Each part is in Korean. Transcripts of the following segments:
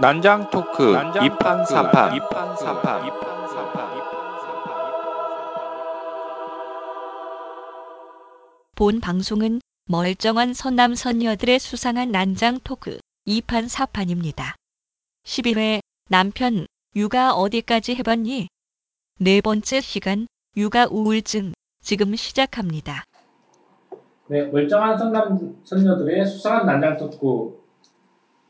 난장 토크 이판 사판 본 방송은 멀쩡한 선남 선녀들의 수상한 난장 토크 2판 4판입니다. 11회 남편 육아 어디까지 해봤니? 네 번째 시간 육아 우울증 지금 시작합니다. 네, 멀쩡한 선남 선녀들의 수상한 난장 토크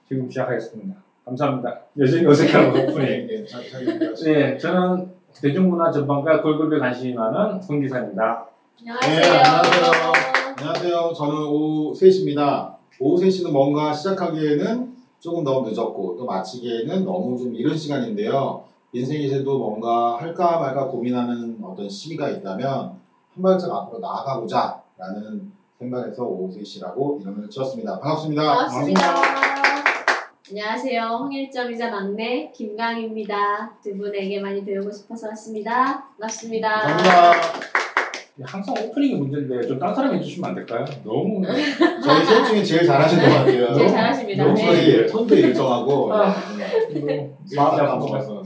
지금 시작하겠습니다. 감사합니다. 여전히 어색한 덕분에. 네, 자, 자, 자, 네, 저는 대중문화 전반과 걸그룹에 관심이 많은 손 기사입니다. 네, 안녕하세요. 안녕하세요. 저는 오후 3시입니다. 오후 3시는 뭔가 시작하기에는 조금 너무 늦었고 또 마치기에는 너무 좀 이른 시간인데요. 인생에서도 뭔가 할까 말까 고민하는 어떤 시기가 있다면 한 발짝 앞으로 나아가보자 라는 생각에서 오후 3시라고 이름을 지었습니다. 반갑습니다. 반갑습니다. 안녕하세요. 홍일점이자 막내 김강입니다. 두 분에게 많이 배우고 싶어서 왔습니다. 반갑습니다. 감사합니다. 항상 오프닝이 문제인데 좀 딴 사람이 해주시면 안 될까요? 너무 저희 셋 중에 제일 잘하시는 것 같아요. 제일 잘하십니다. 너무 네. 저희 톤도 일정하고 아. 네. 마음이 아파서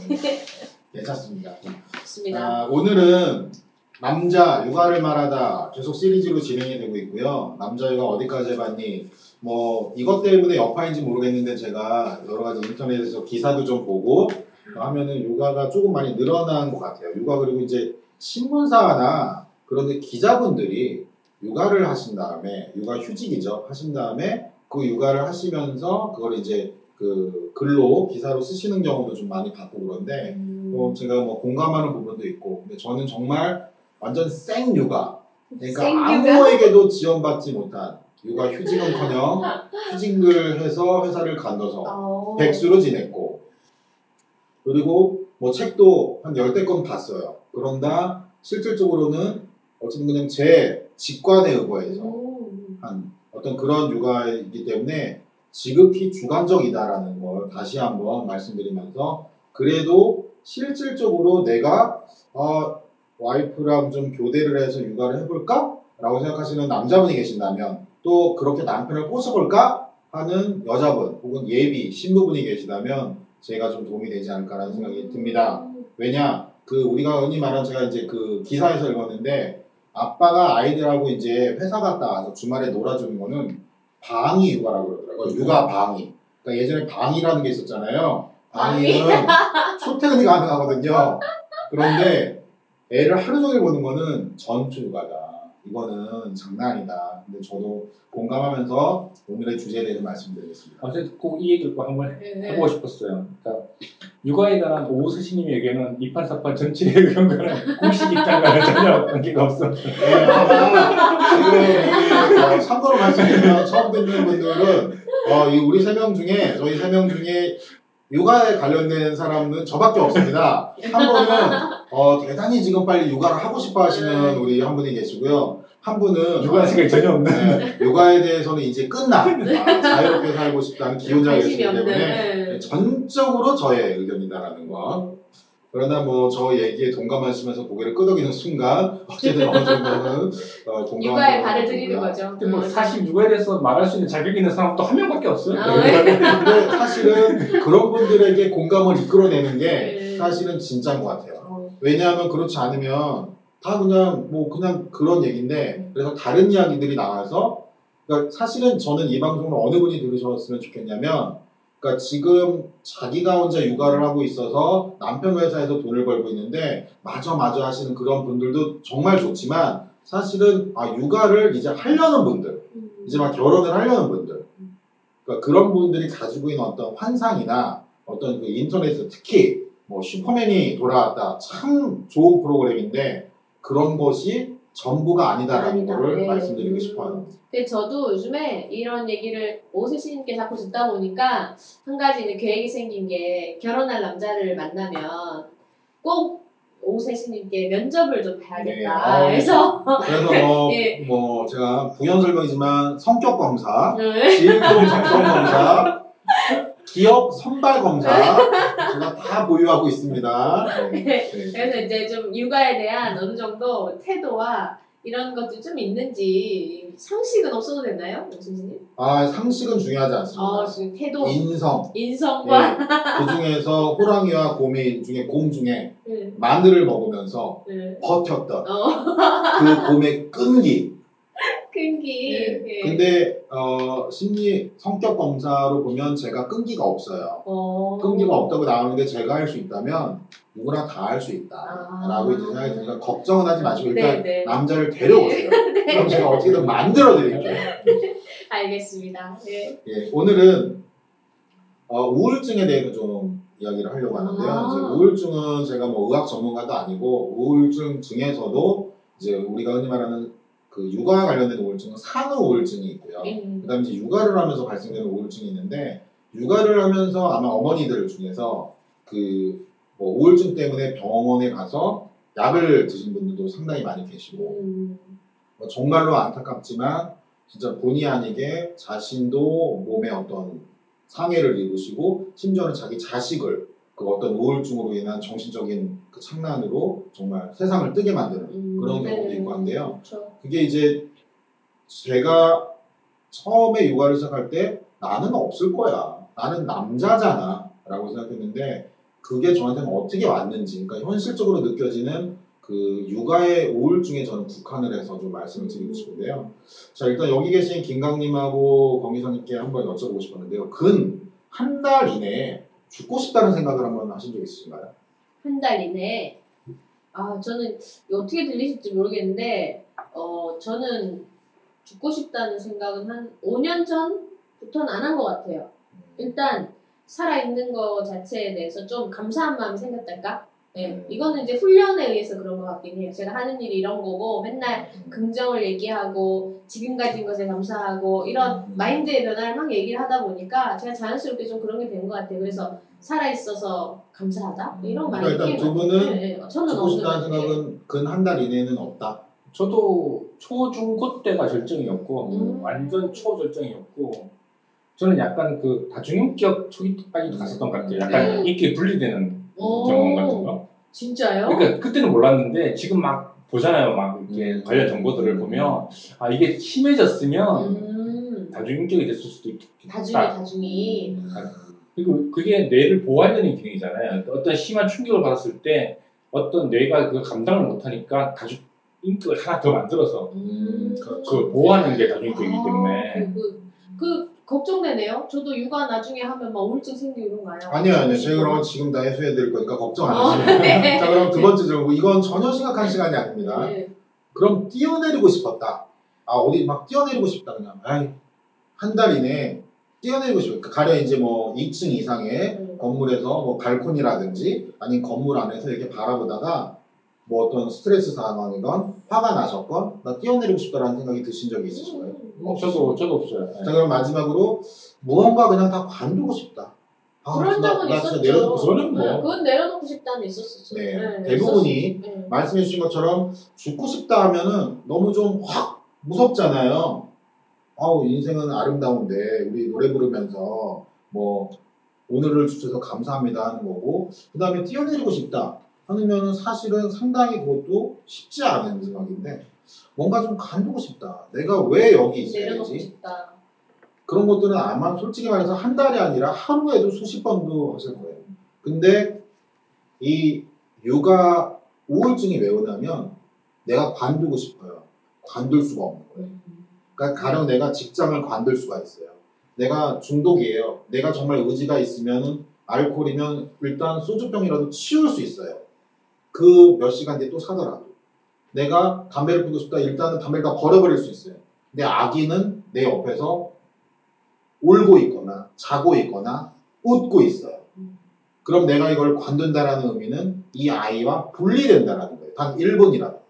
괜찮습니다. 좋습니다. 아, 오늘은 남자 육아를 말하다 계속 시리즈로 진행이 되고 있고요. 남자 육아 어디까지 해봤니? 뭐 이것 때문에 여파인지 모르겠는데 제가 여러 가지 인터넷에서 기사도 좀 보고 하면은 육아가 조금 많이 늘어난 것 같아요. 육아 그리고 이제 신문사나 그런데 기자분들이 육아를 하신 다음에 육아 휴직이죠 하신 다음에 그 육아를 하시면서 그걸 이제 그 글로 기사로 쓰시는 경우도 좀 많이 봤고 그런데 음, 또 제가 뭐 공감하는 부분도 있고 근데 저는 정말 완전 생 육아 그러니까 생육아? 아무에게도 지원받지 못한 육아 휴직은커녕 휴직을 해서 회사를 간둬서 어, 백수로 지냈고. 그리고 뭐 책도 한 열대 권 봤어요. 그런다 실질적으로는 어쨌든 그냥 제 직관에 의거해서 음, 한 어떤 그런 육아이기 때문에 지극히 주관적이다라는 걸 다시 한번 말씀드리면서 그래도 실질적으로 내가 어, 와이프랑 좀 교대를 해서 육아를 해볼까? 라고 생각하시는 남자분이 계신다면 또 그렇게 남편을 꼬셔볼까? 하는 여자분 혹은 예비 신부분이 계시다면 제가 좀 도움이 되지 않을까라는 생각이 듭니다. 왜냐 그 우리가 흔히 말하는 제가 이제 그 기사에서 읽었는데 아빠가 아이들하고 이제 회사 갔다 와서 주말에 놀아주는 거는 방위 육아라고 그러더라고요. 육아 방위. 그러니까 예전에 방위라는 게 있었잖아요. 방위는 출퇴근이 가능하거든요. 그런데 애를 하루 종일 보는 거는 전투 육아다. 이거는 장난 아니다. 근데 저도 공감하면서 오늘의 주제에 대해서 말씀드리겠습니다. 어쨌든 꼭 이 얘기를 꼭 한번 네, 네. 해보고 싶었어요. 그러니까 육아에 관한 오스시님의 의견은 이판사판 전체의 의견과는 공식 입장과는 전혀 관계가 없어. 네, 아마 지금 우리 어, 참고로 말씀드리면 처음 듣는 분들은 어, 이 우리 세 명 중에 저희 세 명 중에 육아에 관련된 사람은 저밖에 없습니다. 한 분은 어, 대단히 지금 빨리 육아를 하고 싶어 하시는 우리 한 분이 계시고요. 한 분은 육아 생각이 전혀 없는. 네, 육아에 대해서는 이제 끝나 아, 자유롭게 살고 싶다는 기혼자가 계시기. 때문에 네. 전적으로 저의 의견이다라는 거. 그러나 뭐 저 얘기에 동감하시면서 고개를 끄덕이는 순간 어쨌든 어느 정도는 어, 공감하는 육아에 발을 부분이고요. 들이는 거죠. 근데 뭐 사실 육아에 대해서 말할 수 있는 자격 있는 사람 또 한 명밖에 없어요. 아, 네. 근데 사실은 그런 분들에게 공감을 이끌어내는 게 네. 사실은 진짜인 것 같아요. 어, 왜냐하면 그렇지 않으면 다 그냥 뭐 그냥 그런 얘기인데 그래서 다른 이야기들이 나와서 그러니까 사실은 저는 이 방송을 어느 분이 들으셨으면 좋겠냐면 그러니까 지금 자기가 혼자 육아를 하고 있어서 남편 회사에서 돈을 벌고 있는데 마저 마저 하시는 그런 분들도 정말 좋지만 사실은 아 육아를 이제 하려는 분들 음. 이제 막 결혼을 하려는 분들 그러니까 그런 분들이 가지고 있는 어떤 환상이나 어떤 그 인터넷에서 특히 뭐 슈퍼맨이 돌아왔다 참 좋은 프로그램인데 그런 것이 전부가 아니다라는 아니다. 거를 네. 말씀드리고 음. 싶어요. 근데 저도 요즘에 이런 얘기를 오세시님께 자꾸 듣다 보니까 한 가지 이제 계획이 생긴 게 결혼할 남자를 만나면 꼭 오세시님께 면접을 좀 봐야겠다. 네. 어, 그래서 그래서 뭐, 예. 뭐 제가 부연 설명이지만 성격 검사, 네. 진동 적성 검사, 기업 선발 검사 제가 다 보유하고 있습니다. 네. 네. 그래서 이제 좀 육아에 대한 어느 정도 태도와 이런 것도 좀 있는지 상식은 없어도 되나요, 교수님? 아 상식은 중요하지 않습니다. 아 지금 태도, 인성. 인성과 그 중에서 호랑이와 곰이 중에 곰 중에 네, 마늘을 먹으면서 네. 버텼던 어, 그 곰의 끈기. 끈기. 예. 예. 근데 어, 심리 성격 검사로 보면 제가 끈기가 없어요. 어. 끈기가 없다고 나오는데 제가 할 수 있다면 누구나 다 할수 아. 있다라고 이제 생각이 드니까 걱정은 하지 마시고 일단 네, 네. 남자를 데려오세요. 그럼 제가 어떻게든 만들어 드릴게요. 알겠습니다. 예. 예, 오늘은 어, 우울증에 대해서 좀 이야기를 하려고 하는데요. 아. 이제 우울증은 제가 뭐 의학 전문가도 아니고 우울증 중에서도 이제 우리가 흔히 말하는 그 육아와 관련된 우울증은 산후 우울증이 있고요. 음. 그다음에 이제 육아를 하면서 발생되는 우울증이 있는데 육아를 하면서 아마 어머니들 중에서 그 뭐 우울증 때문에 병원에 가서 약을 드신 분들도 상당히 많이 계시고 음. 뭐 정말로 안타깝지만 진짜 본의 아니게 자신도 몸에 어떤 상해를 입으시고 심지어는 자기 자식을 그 어떤 우울증으로 인한 정신적인 그 창난으로 정말 세상을 뜨게 만드는 음. 그런 경우도 네. 있고 한데요. 그렇죠. 그게 이제 제가 처음에 육아를 시작할 때 나는 없을 거야. 나는 남자잖아. 라고 생각했는데 그게 저한테는 어떻게 왔는지, 그러니까 현실적으로 느껴지는 그 육아의 우울증에 저는 국한을 해서 좀 말씀을 드리고 싶은데요. 자, 일단 여기 계신 김강님하고 검기사님께 한번 여쭤보고 싶었는데요. 근 한 달 이내에 죽고 싶다는 생각을 한번 하신 적 있으신가요? 한 달 이내에 아 저는 어떻게 들리실지 모르겠는데 어 저는 죽고 싶다는 생각은 한 5년 전부터는 안 한 것 같아요. 일단 살아 있는 거 자체에 대해서 좀 감사한 마음이 생겼달까? 네, 음. 이거는 이제 훈련에 의해서 그런 것 같긴 해요. 제가 하는 일이 이런 거고 맨날 긍정을 얘기하고 지금 가진 것에 감사하고 이런 음. 마인드의 변화를 막 얘기를 하다 보니까 제가 자연스럽게 좀 그런 게 된 것 같아요. 그래서 살아 있어서 감사하다 이런 말이 그러니까 일단 두것 분은. 네, 네. 저는 죽고 싶다는. 생각은 근 한 달 이내에는 없다. 저도 초중고 때가 절정이었고 음. 완전 초절정이었고 저는 약간 그 다중인격 초기까지도 갔었던 것 같아요. 약간 인격이 분리되는 오, 경험 같은 거. 진짜요? 그러니까 그때는 몰랐는데 지금 막 보잖아요. 막 이렇게 음. 관련 정보들을 보면 아 이게 심해졌으면 음, 다중 인격이 됐을 수도 다중이 있겠다. 다중이 그리고 그게 뇌를 보호하려는 기능이잖아요. 어떤 심한 충격을 받았을 때 어떤 뇌가 그 감당을 못하니까 다중 인격을 하나 더 만들어서 음, 그걸 보호하는 게 다중 인격이기 아, 때문에 그, 그 걱정되네요. 저도 육아 나중에 하면 막 우울증 생기고 그런가요? 아니요, 아니요. 제가 그럼 지금 다 해소해 드릴 거니까 걱정 안 어, 하시면 돼요. 네. 자, 그럼 두 번째 질문. 이건 전혀 심각한 시간이 아닙니다. 네. 그럼 뛰어내리고 싶었다. 아, 어디 막 뛰어내리고 싶다. 그냥. 아이, 한 달 이내에 뛰어내리고 싶다. 가령 이제 뭐 2층 이상의 음. 건물에서 뭐 발코니라든지 아니면 건물 안에서 이렇게 바라보다가 뭐 어떤 스트레스 상황이건 화가 나셨건 나 뛰어내리고 싶다라는 생각이 드신 적이 있으신가요? 뭐 저도 저도 없어요. 네. 자 그럼 마지막으로 무언가 그냥 다 관두고 싶다. 아, 그런 나- 적은 나 있었죠. 내려놓고 싶다. 그거는 뭐. 네, 그건 내려놓고 싶다는 있었었죠. 네, 대부분이 있었어요. 네. 말씀해 주신 것처럼 죽고 싶다 하면은 너무 좀 확 무섭잖아요. 아우 인생은 아름다운데 우리 노래 부르면서 뭐 오늘을 주셔서 감사합니다 하는 거고 그 다음에 뛰어내리고 싶다 하면은 사실은 상당히 그것도 쉽지 않은 생각인데 뭔가 좀 간두고 싶다. 내가 왜 여기 있어야 내려놓고 되지? 싶다. 그런 것들은 아마 솔직히 말해서 한 달이 아니라 하루에도 수십 번도 하실 거예요. 근데 이 육아 우울증이 왜 오냐면 내가 관두고 싶어요. 관둘 수가 없는 거예요. 그러니까 가령 내가 직장을 관둘 수가 있어요. 내가 중독이에요. 내가 정말 의지가 있으면 알코올이면 일단 소주병이라도 치울 수 있어요. 그 몇 시간 뒤에 또 사더라도. 내가 담배를 피우고 싶다. 일단은 담배를 다 버려버릴 수 있어요. 근데 아기는 내 옆에서 울고 있거나 자고 있거나 웃고 있어요. 그럼 내가 이걸 관둔다라는 의미는 이 아이와 분리된다라는 거예요. 단 1분이라도.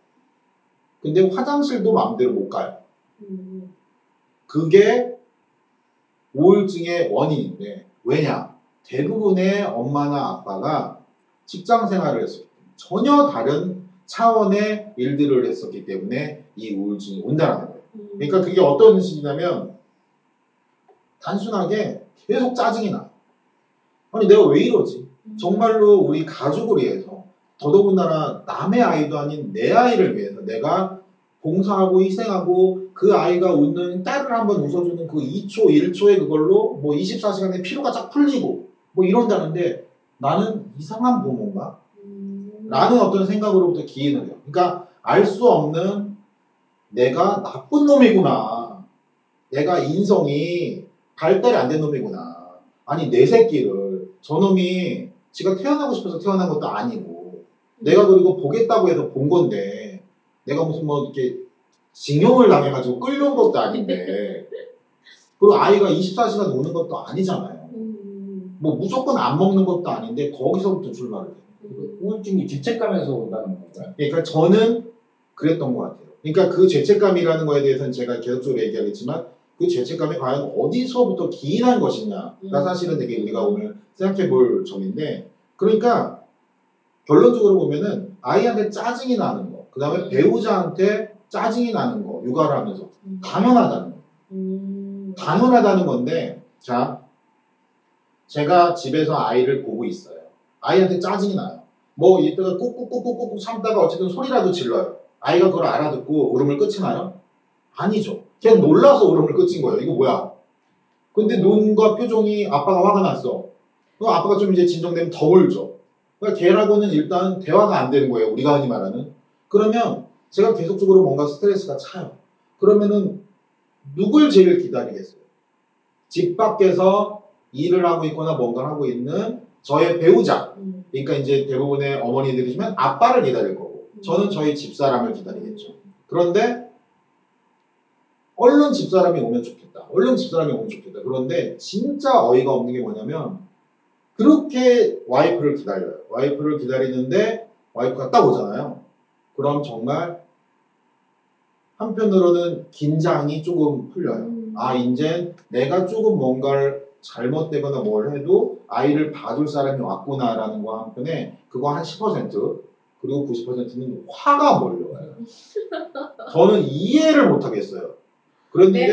근데 화장실도 마음대로 못 가요. 음. 그게 우울증의 원인인데 왜냐? 대부분의 엄마나 아빠가 직장 생활을 때문에 전혀 다른 차원의 일들을 했었기 때문에 이 우울증이 온다는 거예요. 음. 그러니까 그게 어떤 식이냐면 단순하게 계속 짜증이 나. 아니 내가 왜 이러지? 음. 정말로 우리 가족을 위해서 더더군다나 남의 아이도 아닌 내 아이를 위해서 내가 봉사하고 희생하고 그 아이가 웃는 딸을 한번 웃어주는 그 2초, 1초의 그걸로 뭐 24시간의 피로가 쫙 풀리고 뭐 이런다는데 나는 이상한 부모인가? 음. 라는 어떤 생각으로부터 기인을 해요. 그러니까 알 수 없는 내가 나쁜 놈이구나. 내가 인성이 발달이 안 된 놈이구나. 아니 내 새끼를 저놈이 지가 태어나고 싶어서 태어난 것도 아니고 내가 그리고 보겠다고 해서 본 건데 내가 무슨 뭐 이렇게 징용을 당해가지고 끌려온 것도 아닌데 그리고 아이가 24시간 우는 것도 아니잖아요. 음. 뭐 무조건 안 먹는 것도 아닌데 거기서부터 출발을 해요. 음. 우울증이 죄책감에서 온다는 건가요? 그러니까 저는 그랬던 것 같아요. 그러니까 그 죄책감이라는 거에 대해서는 제가 계속적으로 얘기하겠지만 그 죄책감이 과연 어디서부터 기인한 것이냐가 음. 사실은 되게 우리가 오늘 생각해 볼 점인데 그러니까 결론적으로 보면은 아이한테 짜증이 나는 거, 그 다음에 음. 배우자한테 짜증이 나는 거, 육아를 하면서 음. 당연하다는 거. 음. 당연하다는 건데, 자, 제가 집에서 아이를 보고 있어요. 아이한테 짜증이 나요. 뭐 이때가 꾹꾹꾹꾹꾹 참다가 어쨌든 소리라도 질러요. 아이가 그걸 알아듣고 울음을 끝이나요? 아니죠. 걔 놀라서 울음을 끝인 거예요. 이거 뭐야? 근데 눈과 표정이 아빠가 화가 났어. 그럼 아빠가 좀 이제 진정되면 더 울죠. 그러니까 걔라고는 일단 대화가 안 되는 거예요. 우리가 흔히 말하는. 그러면 제가 계속적으로 뭔가 스트레스가 차요. 그러면은 누굴 제일 기다리겠어요? 집 밖에서 일을 하고 있거나 뭔가를 하고 있는 저의 배우자. 음. 그러니까 이제 대부분의 어머니들이시면 아빠를 기다릴 거고 저는 저희 집사람을 기다리겠죠. 그런데 얼른 집사람이 오면 좋겠다. 얼른 집사람이 오면 좋겠다. 그런데 진짜 어이가 없는 게 뭐냐면 그렇게 와이프를 기다려요. 와이프를 기다리는데 와이프가 딱 오잖아요. 그럼 정말 한편으로는 긴장이 조금 풀려요. 음. 아, 이제 내가 조금 뭔가를 잘못되거나 뭘 해도 아이를 봐줄 사람이 왔구나라는 거 한편에 그거 한 10% 그리고 90%는 화가 몰려와요. 저는 이해를 못 하겠어요.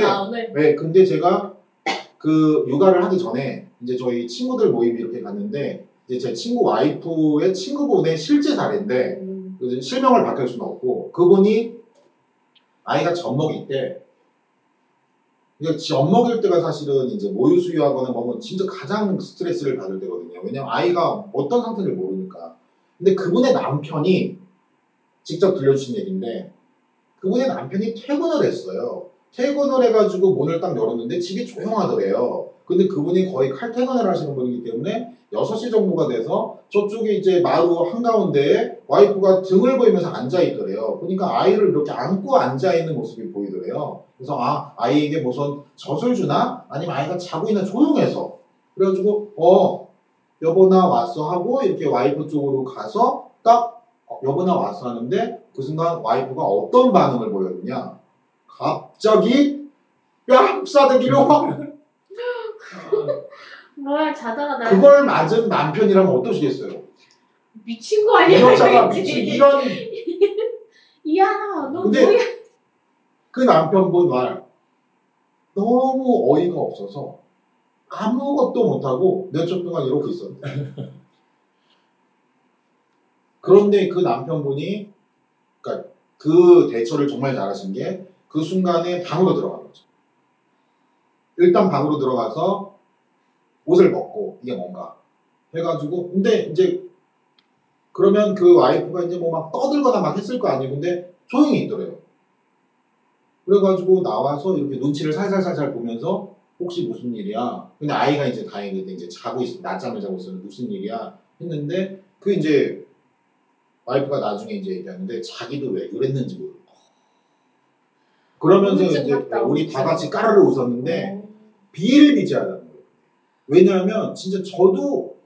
마음을 네, 근데 제가 그 육아를 하기 전에 이제 저희 친구들 모임 이렇게 갔는데 이제 제 친구 와이프의 친구분의 실제 사례인데 음. 그 실명을 밝힐 수는 없고 그분이 아이가 젖 먹일 때 이게 젖 먹일 때가 사실은 이제 모유 수유하거나 뭐 진짜 가장 스트레스를 받을 때거든요. 왜냐면 아이가 어떤 상태를 모르니까. 근데 그분의 남편이 직접 들려주신 얘기인데 그분의 남편이 퇴근을 했어요. 퇴근을 해가지고 문을 딱 열었는데 집이 조용하더래요. 근데 그분이 거의 칼퇴근을 하시는 분이기 때문에 6시 정도가 돼서 저쪽에 이제 마루 한가운데에 와이프가 등을 보이면서 앉아 있더래요. 그러니까 아이를 이렇게 안고 앉아 있는 모습이 보이더래요. 그래서 아, 아이에게 무슨 젖을 주나? 아니면 아이가 자고 있나 조용해서. 그래가지고, 어, 여보 나 왔어 하고 이렇게 와이프 쪽으로 가서 딱 어, 여보 나 왔어 하는데 그 순간 와이프가 어떤 반응을 보였느냐? 갑자기 뺨싸대기를 확 뭐야 자다가 날 그걸 맞은 남편이라면 어떠시겠어요? 미친 거 아니야? 이 여자가. 미친 이런 이야 너 근데- 뭐야? 그 남편분 말 너무 어이가 없어서 아무것도 못하고 몇 초 동안 이러고 있었대. 그런데 그 남편분이 그러니까 그 대처를 정말 잘하신 게 그 순간에 방으로 들어간 거죠. 일단 방으로 들어가서 옷을 벗고 이게 뭔가 해가지고 근데 이제 그러면 그 와이프가 이제 뭐 막 떠들거나 막 했을 거 아니에요. 근데 조용히 있더래요. 그래가지고 나와서 이렇게 눈치를 살살살살 보면서 혹시 무슨 일이야? 근데 아이가 이제 다행히 이제 자고 있어 낮잠을 자고 있었는데 무슨 일이야? 했는데 그 이제 와이프가 나중에 이제 얘기하는데 자기도 왜 그랬는지 모르고 그러면서 이제 우리. 다 같이 까르르 웃었는데 어. 비일비재하다는 거예요. 왜냐하면 진짜 저도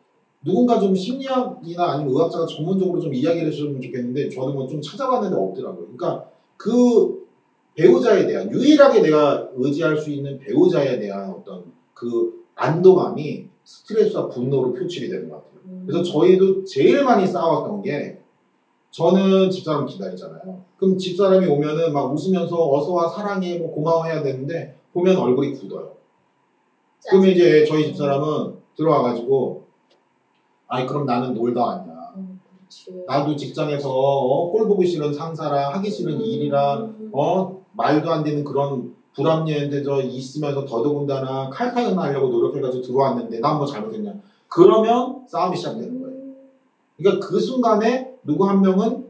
누군가 좀 심리학이나 아니면 의학자가 전문적으로 좀 이야기를 해주셨으면 좋겠는데 저도 뭐좀 찾아봤는데 없더라고요. 그러니까 그 배우자에 대한 유일하게 내가 의지할 수 있는 배우자에 대한 어떤 그 안도감이 스트레스와 분노로 표출이 되는 것 같아요. 음. 그래서 저희도 제일 많이 싸웠던 게 저는 집사람 기다리잖아요. 그럼 집사람이 오면은 막 웃으면서 어서와 사랑해 뭐 고마워해야 되는데 보면 얼굴이 굳어요. 그러면 이제 저희 집 사람은 들어와가지고 아이 그럼 나는 놀다 왔냐. 음. 나도 직장에서 어, 꼴 보기 싫은 상사랑 하기 싫은 일이랑 음. 어 말도 안 되는 그런 불합리한데서 있으면서 더더군다나 칼퇴근하려고 노력해가지고 들어왔는데 난뭐 잘못했냐 그러면 싸움이 시작되는 거예요. 그러니까 그 순간에 누구 한 명은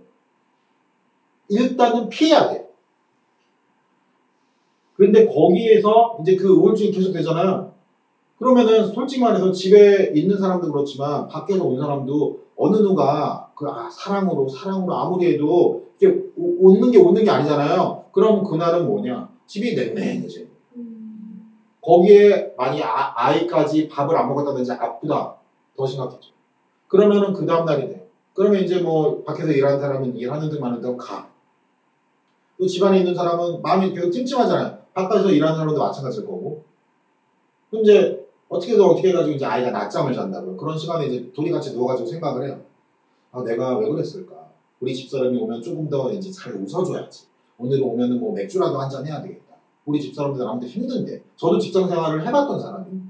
일단은 피해야 돼. 그런데 거기에서 이제 그 우울증이 계속 되잖아요. 그러면은 솔직히 말해서 집에 있는 사람도 그렇지만 밖에서 온 사람도 어느 누가 그 아, 사랑으로 사랑으로 아무리 해도 이게 오- 웃는 게 웃는 게 아니잖아요. 그러면 그날은 뭐냐? 집이 냉랭해져. 음. 거기에 만약 아, 아이까지 밥을 안 먹었다든지 아프다 더 심각해져. 그러면은 그 다음 날이 돼. 그러면 이제 뭐 밖에서 일하는 사람은 일하는 듯 마는 듯 가. 또 집안에 있는 사람은 마음이 계속 찜찜하잖아요. 바깥에서 일하는 사람도 마찬가지일 거고. 그럼 이제 어떻게든 어떻게 해가지고 이제 아이가 낮잠을 잔다고요. 그런 시간에 이제 둘이 같이 누워가지고 생각을 해요. 아 내가 왜 그랬을까? 우리 집사람이 오면 조금 더 이제 잘 웃어줘야지. 오늘 오면은 뭐 맥주라도 한 잔 해야 되겠다. 우리 집사람들 아무튼 힘든데 저도 직장 생활을 해봤던 사람이에요.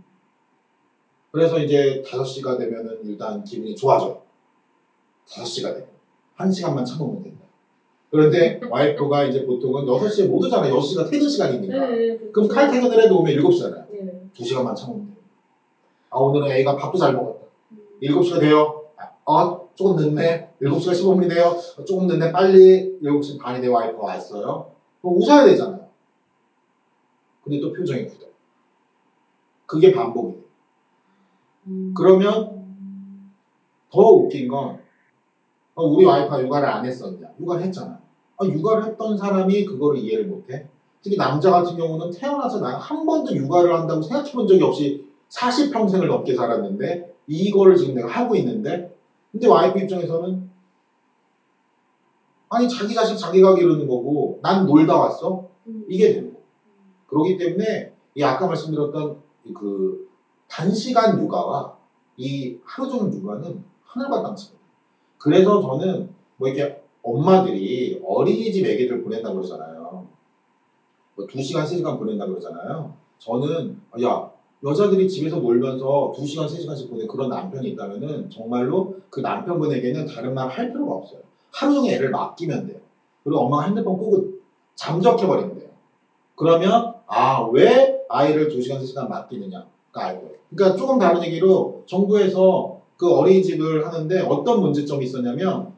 그래서 이제 5시가 되면은 일단 기분이 좋아져요. 5시가 되면. 1시간만 참으면 된다. 그런데 와이프가 이제 보통은 6시에 못 오잖아요. 6시가 퇴근 시간이니까. 네, 그럼 칼퇴근을 해도 오면 7시잖아요. 네. 2시간만 참으면 돼요. 아, 오늘은 애가 밥도 잘 먹었다. 7시가 돼요. 아, 어, 조금 늦네. 7시가 15분이 돼요. 어, 조금 늦네. 빨리 7시 반이 돼 와이프가 왔어요. 그럼 웃어야 되잖아요. 근데 또 표정이 굳어. 그게 반복이 돼. 음. 그러면 더 웃긴 건 어, 우리 와이프가 육아를 안 했었냐? 육아를 했잖아. 아, 육아를 했던 사람이 그거를 이해를 못해? 특히 남자 같은 경우는 태어나서 난 한 번도 육아를 한다고 생각해 본 적이 없이 40평생을 넘게 살았는데 이거를 지금 내가 하고 있는데 근데 와이프 입장에서는 아니 자기 자식 자기가 기르는 거고 난 놀다 왔어? 음. 이게 되는 거. 그렇기 때문에 이 아까 말씀드렸던 그 단시간 육아와 이 하루 종일 육아는 하늘과 땅 차이다. 그래서 저는 뭐 이렇게 엄마들이 어린이집 애기들 보낸다고 그러잖아요. 뭐 2시간, 3시간 보낸다고 그러잖아요. 저는 야 여자들이 집에서 놀면서 2시간, 3시간씩 보낸 그런 남편이 있다면은 정말로 그 남편분에게는 다른 말 할 필요가 없어요. 하루 종일 애를 맡기면 돼요. 그리고 엄마가 핸드폰 끄고 잠적해버리면 돼요. 그러면 아 왜 아이를 2시간, 3시간 맡기느냐 가 알고요. 그러니까 조금 다른 얘기로 정부에서 그 어린이집을 하는데 어떤 문제점이 있었냐면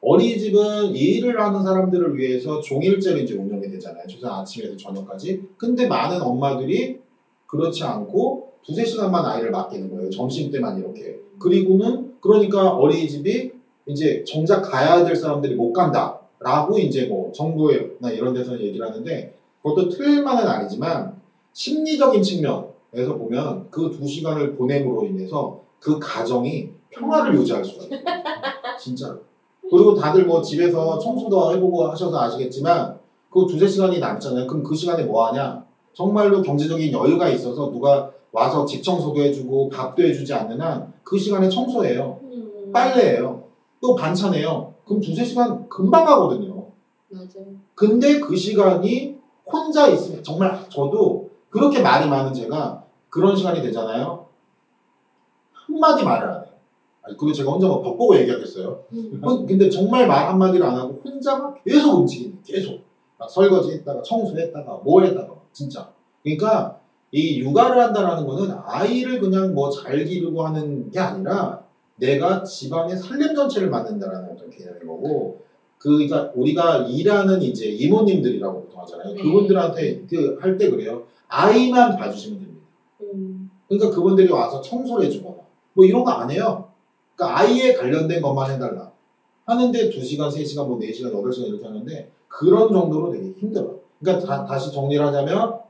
어린이집은 일을 하는 사람들을 위해서 종일제로 이제 운영이 되잖아요. 최소 아침에서 저녁까지. 근데 많은 엄마들이 그렇지 않고 두세 시간만 아이를 맡기는 거예요. 점심 때만 이렇게. 그리고는 그러니까 어린이집이 이제 정작 가야 될 사람들이 못 간다. 라고 이제 뭐 정부나 이런 데서는 얘기를 하는데 그것도 틀만은 아니지만 심리적인 측면에서 보면 그 두 시간을 보냄으로 인해서 그 가정이 평화를 유지할 수가 있어요. 진짜로. 그리고 다들 뭐 집에서 청소도 해보고 하셔서 아시겠지만 그 두세 시간이 남잖아요. 그럼 그 시간에 뭐 하냐? 정말로 경제적인 여유가 있어서 누가 와서 집 청소도 해주고 밥도 해주지 않는 한 그 시간에 청소해요. 음. 빨래해요. 또 반찬해요. 그럼 두세 시간 금방 가거든요. 맞아요. 근데 그 시간이 혼자 있으면 정말 저도 그렇게 말이 많은 제가 그런 시간이 되잖아요. 한마디 말을 안 해요. 아니, 그리고 제가 혼자 뭐 벽보고 얘기하겠어요. 음. 혼- 근데 정말 말 한마디를 안 하고 혼자만 계속 움직이는 계속 막 설거지 했다가 청소했다가 뭐 했다가 진짜 그러니까 이 육아를 한다라는 거는 아이를 그냥 뭐 잘 기르고 하는 게 아니라 내가 집안의 살림 전체를 만든다라는 어떤 개념인 거고 그 그러니까 우리가 일하는 이제 이모님들이라고 보통 하잖아요 네. 그분들한테 그 할 때 그래요 아이만 봐주시면 됩니다 음. 그러니까 그분들이 와서 청소를 해주거나 뭐 이런 거 안 해요. 그러니까 아이에 관련된 것만 해달라. 하는데 2시간, 3시간, 뭐 4시간, 8시간 이렇게 하는데 그런 정도로 되게 힘들어요. 그러니까 다, 다시 정리를 하자면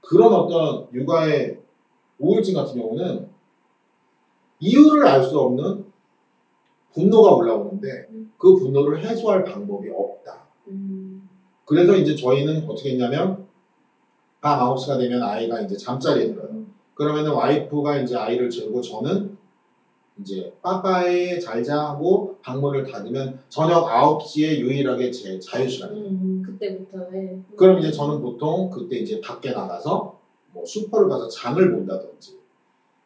그런 어떤 육아의 우울증 같은 경우는 이유를 알 수 없는 분노가 올라오는데 그 분노를 해소할 방법이 없다. 음. 그래서 이제 저희는 어떻게 했냐면 밤 9시가 되면 아이가 이제 잠자리에 들어요. 그러면은 와이프가 이제 아이를 재우고 저는 이제 빠빠에 잘 자고 방문을 닫으면 저녁 9시에 유일하게 제 자유 시간이에요. 음. 그때부터 예. 그럼 이제 저는 보통 그때 이제 밖에 나가서 뭐 슈퍼를 가서 장을 본다든지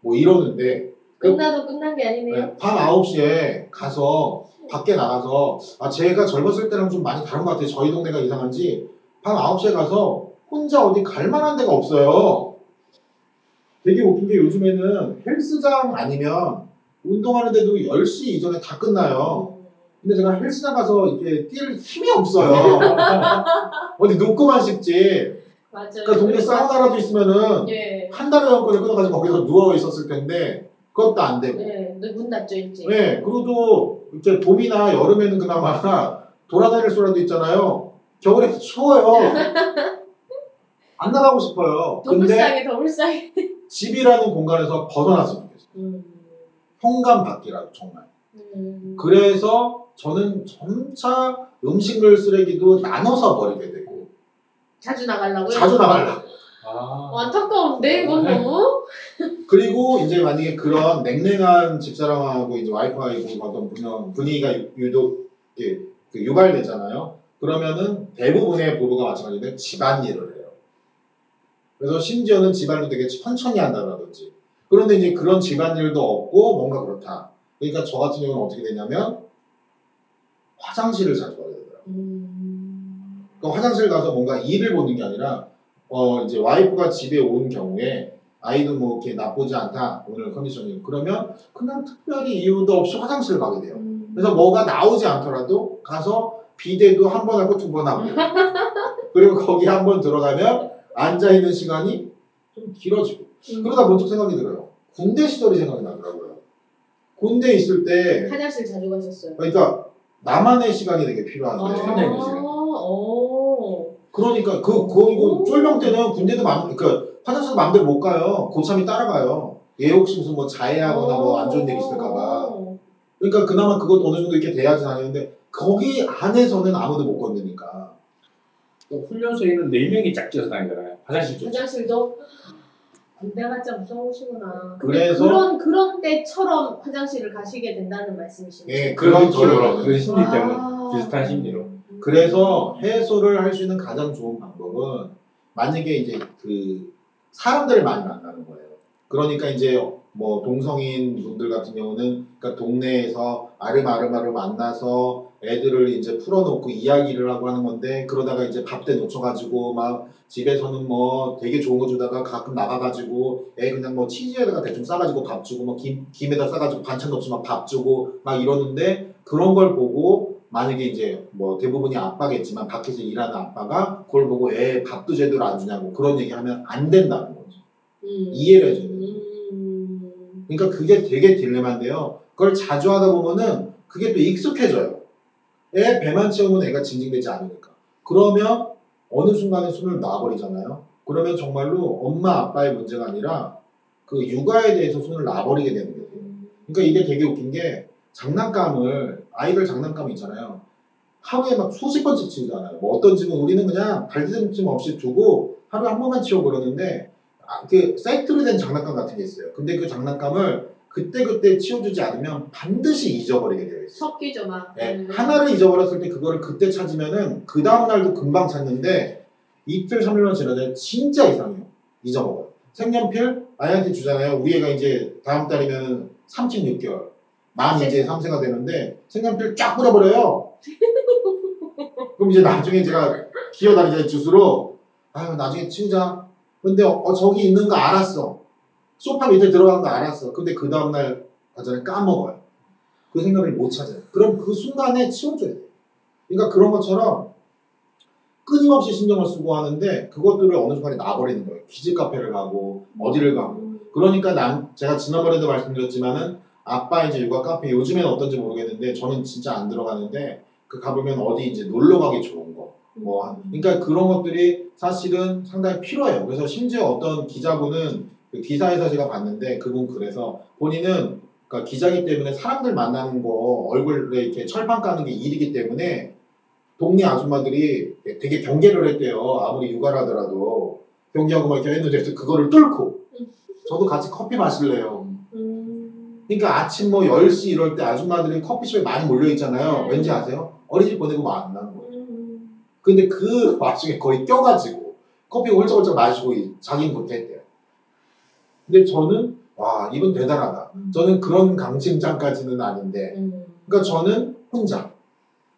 뭐 이러는데 끝나도 끝난 게 아니네요. 밤 9시에 가서 밖에 나가서 아 제가 젊었을 때랑 좀 많이 다른 것 같아요. 저희 동네가 이상한지 밤 9시에 가서 혼자 어디 갈 만한 데가 없어요. 되게 웃긴 게 요즘에는 헬스장 아니면 운동하는 데도 10시 이전에 다 끝나요. 근데 제가 헬스장 가서 이게 뛸 힘이 없어요. 어디 눕고만 싶지. 맞아요. 그러니까 동네 사우나라도 있으면은 예. 한 달에 연권을 끊어가지고 거기서 누워 있었을 텐데 그것도 안 되고. 네, 문 닫죠 일찍. 네, 그래도 이제 봄이나 여름에는 그나마 돌아다닐 수라도 있잖아요. 겨울에 추워요. 안 나가고 싶어요. 근데 더블싸게 더블싸게. 집이라는 공간에서 벗어났으면 좋겠어요. 음. 현관 밖이라도 정말. 음. 그래서 저는 점차 음식물 쓰레기도 나눠서 버리게 되고 자주 나가려고요? 자주 나가려고. 아. 어, 안타까운데 이건 너무. 그리고 이제 만약에 그런 냉랭한 집사람하고 이제 와이프가 있고 어떤 분명 분위기가 유- 유독 이렇게 그 유발되잖아요. 그러면은 대부분의 부부가 마찬가지인데 집안일을 해요. 그래서 심지어는 집안일도 되게 천천히 한다든지. 그런데 이제 그런 집안일도 없고 뭔가 그렇다. 그러니까 저 같은 경우는 어떻게 되냐면 화장실을 자주 가게 되더라고요. 음. 그러니까 화장실 가서 뭔가 일을 보는 게 아니라 어 이제 와이프가 집에 온 경우에 아이도 뭐 이렇게 나쁘지 않다 오늘 컨디션이 그러면 그냥 특별히 이유도 없이 화장실을 가게 돼요. 음. 그래서 뭐가 나오지 않더라도 가서 비대도 한 번 하고 두 번 하고 그리고 거기 한 번 들어가면 앉아 있는 시간이 좀 길어지고 음. 그러다 문득 생각이 들어요. 군대 시절이 생각이 나더라고요. 군대 있을 때 화장실 자주 가셨어요. 그러니까 나만의 시간이 되게 필요한데 시간. 오. 그러니까 그 그리고 쫄병 때는 군대도 맘그 화장실 마음대로 못 가요. 고참이 따라가요. 얘 혹시 무슨 뭐 자해하거나 뭐 안 좋은 일 있을까봐. 오. 그러니까 그나마 그것도 어느 정도 이렇게 돼야지 다니는데 거기 안에서는 아무도 못 건드니까. 또 훈련소에는 네 명이 짝지어서 다니잖아요. 화장실 쪽. 화장실도 군대가 좀 무서우시구나. 근데 그래서- 그런 그런 때처럼 화장실을 가시게 된다는 말씀이신가요? 예, 그런 그런 느낌으로 그런 심리 때문에 아. 비슷한 심리로. 그래서 해소를 할 수 있는 가장 좋은 방법은 만약에 이제 그 사람들을 많이 만나는 거예요. 그러니까 이제 뭐 동성인 분들 같은 경우는 그러니까 동네에서 아름아름아름 만나서 애들을 이제 풀어놓고 이야기를 하고 하는 건데 그러다가 이제 밥 때 놓쳐가지고 막 집에서는 뭐 되게 좋은 거 주다가 가끔 나가가지고 애 그냥 뭐 치즈에다가 대충 싸가지고 밥 주고 뭐 김, 김에다 싸가지고 반찬 없지만 밥 주고 막 이러는데 그런 걸 보고 만약에 이제 뭐 대부분이 아빠겠지만 밖에서 일하는 아빠가 그걸 보고 애 밥도 제대로 안 주냐고 그런 얘기하면 안 된다는 거죠. 음. 이해를 해줘야 돼요. 음. 그러니까 그게 되게 딜레마인데요. 그걸 자주 하다 보면은 그게 또 익숙해져요. 애 배만 채우면 애가 징징대지 않으니까. 그러면 어느 순간에 손을 놔버리잖아요. 그러면 정말로 엄마 아빠의 문제가 아니라 그 육아에 대해서 손을 놔버리게 되는 거예요. 그러니까 이게 되게 웃긴 게 장난감을 아이들 장난감 있잖아요. 하루에 막 수십 번씩 치우잖아요. 뭐 어떤 집은 우리는 그냥 발디딤 없이 두고 하루에 한 번만 치우고 그러는데 아, 그 세트로 된 장난감 같은 게 있어요. 근데 그 장난감을 그때그때 치워주지 않으면 반드시 잊어버리게 되어 있어요. 섞이죠 막. 네, 음. 하나를 잊어버렸을 때 그거를 그때 찾으면은 그 다음날도 금방 찾는데 이틀, 3일만 지나면 진짜 이상해요. 잊어먹어요. 색연필 아이한테 주잖아요. 우리 애가 이제 다음 달이면 36개월. 만 이제 3세가 되는데 색연필 쫙 뿌려버려요. 그럼 이제 나중에 제가 기어다니자 주스로 아유 나중에 치우자. 근데 어, 어, 저기 있는 거 알았어. 소파 밑에 들어간 거 알았어. 근데 그 다음날 가전에 까먹어요. 그 생각을 못 찾아요. 그럼 그 순간에 치워줘야 돼요. 그러니까 그런 것처럼 끊임없이 신경을 쓰고 하는데 그것들을 어느 순간에 놔버리는 거예요. 키즈 카페를 가고 어디를 가고. 음. 그러니까 남 제가 지난번에도 말씀드렸지만은 아빠 이제 육아 카페 요즘에는 어떤지 모르겠는데 저는 진짜 안 들어가는데 그 가보면 어디 이제 놀러 가기 좋은 거. 뭐 한- 그러니까 그런 것들이 사실은 상당히 필요해요. 그래서 심지어 어떤 기자분은 그 기사에서 제가 봤는데 그분 그래서 본인은 그러니까 기자기 때문에 사람들 만나는 거 얼굴에 이렇게 철판 까는 게 일이기 때문에 동네 아줌마들이 되게 경계를 했대요. 아무리 육아를 하더라도 경계하고 막 이렇게 했는데 그거를 뚫고 저도 같이 커피 마실래요. 음. 그러니까 아침 뭐 10시 이럴 때 아줌마들이 커피숍에 많이 몰려 있잖아요. 네. 왠지 아세요? 어린이집 보내고 만나는 거예요. 음. 근데 그 와중에 거의 껴가지고 커피 홀짝홀짝 마시고 자기는 그렇게 했대요. 근데 저는 와 이분 대단하다. 저는 그런 강심장까지는 아닌데 음. 그러니까 저는 혼자.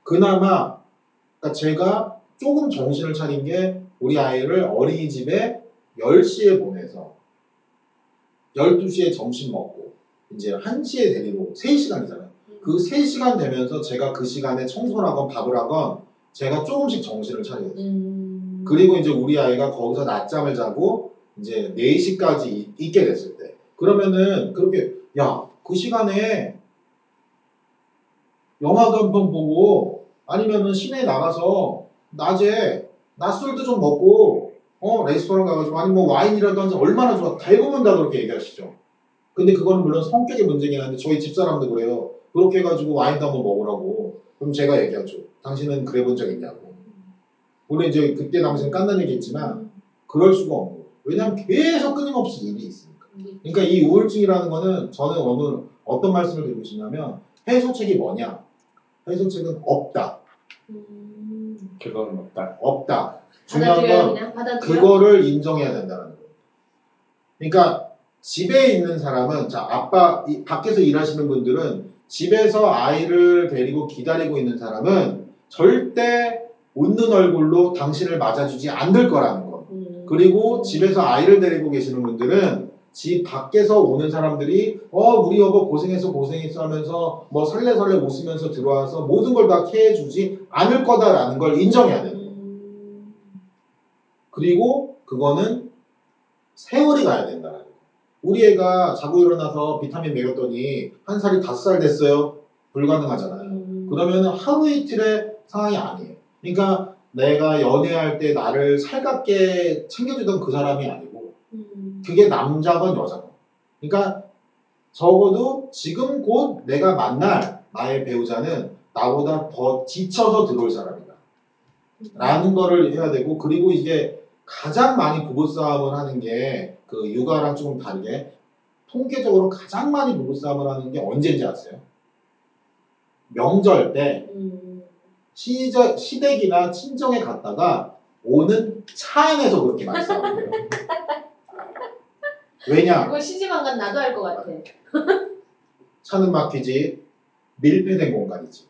그나마 그러니까 제가 조금 정신을 차린 게 우리 아이를 어린이집에 10시에 보내서 12시에 점심 먹고 이제 1시에 데리고 3시간이잖아요. 그 3시간 되면서 제가 그 시간에 청소를 하건 밥을 하건 제가 조금씩 정신을 차려야 돼요. 음. 그리고 이제 우리 아이가 거기서 낮잠을 자고 이제 4시까지 있게 됐을 때. 그러면은 그렇게 야 그 시간에 영화도 한 편 보고 아니면은 시내에 나가서 낮에 낮술도 좀 먹고 어 레스토랑 가가지고 아니 뭐 와인이라도 한 잔 얼마나 좋아. 대부분 다 그렇게 얘기하시죠. 근데 그거는 물론 성격의 문제긴 한데 저희 집사람도 그래요. 그렇게 해가지고 와인도 한번 먹으라고. 그럼 제가 얘기하죠. 당신은 그래 본 적 있냐고. 물론 이제 그때 당시엔 깐난 얘기했지만 그럴 수가 거예요 왜냐하면 계속 끊임없이 일이 있으니까 그러니까 이 우울증이라는 거는 저는 오늘 어떤 말씀을 드리고 싶냐면 해소책이 뭐냐 해소책은 없다 음. 결론은 없다. 없다 중요한 건. 그거를 인정해야 된다는 거예요. 그러니까 집에 있는 사람은 자 아빠 이- 밖에서 일하시는 분들은 집에서 아이를 데리고 기다리고 있는 사람은 절대 웃는 얼굴로 당신을 맞아주지 않을 거라는 거. 음. 그리고 집에서 아이를 데리고 계시는 분들은 집 밖에서 오는 사람들이 어 우리 여보 고생했어 고생했어 하면서 뭐 설레설레 웃으면서 들어와서 모든 걸 다 케어해주지 않을 거다라는 걸 인정해야 돼요. 음. 그리고 그거는 세월이 가야 된다는 거예요. 우리 애가 자고 일어나서 비타민 먹였더니 한 살이 다섯 살 됐어요. 불가능하잖아요. 음. 그러면 하루 이틀의 상황이 아니에요. 그러니까 내가 연애할 때 나를 살갑게 챙겨주던 그 사람이 아니고 음. 그게 남자건 여자건. 그러니까 적어도 지금 곧 내가 만날 나의 배우자는 나보다 더 지쳐서 들어올 사람이다. 라는 거를 해야 되고 그리고 이게 가장 많이 부부싸움을 하는 게 그 육아랑 조금 다르게 통계적으로 가장 많이 부부싸움을 하는 게 언제인지 아세요? 명절 때 음. 시저, 시댁이나 친정에 갔다가 오는 차 안에서 그렇게 많이 싸워요. 왜냐? 그거 시집 안 간 나도 알것 같아. 차는 막히지 밀폐된 공간이지.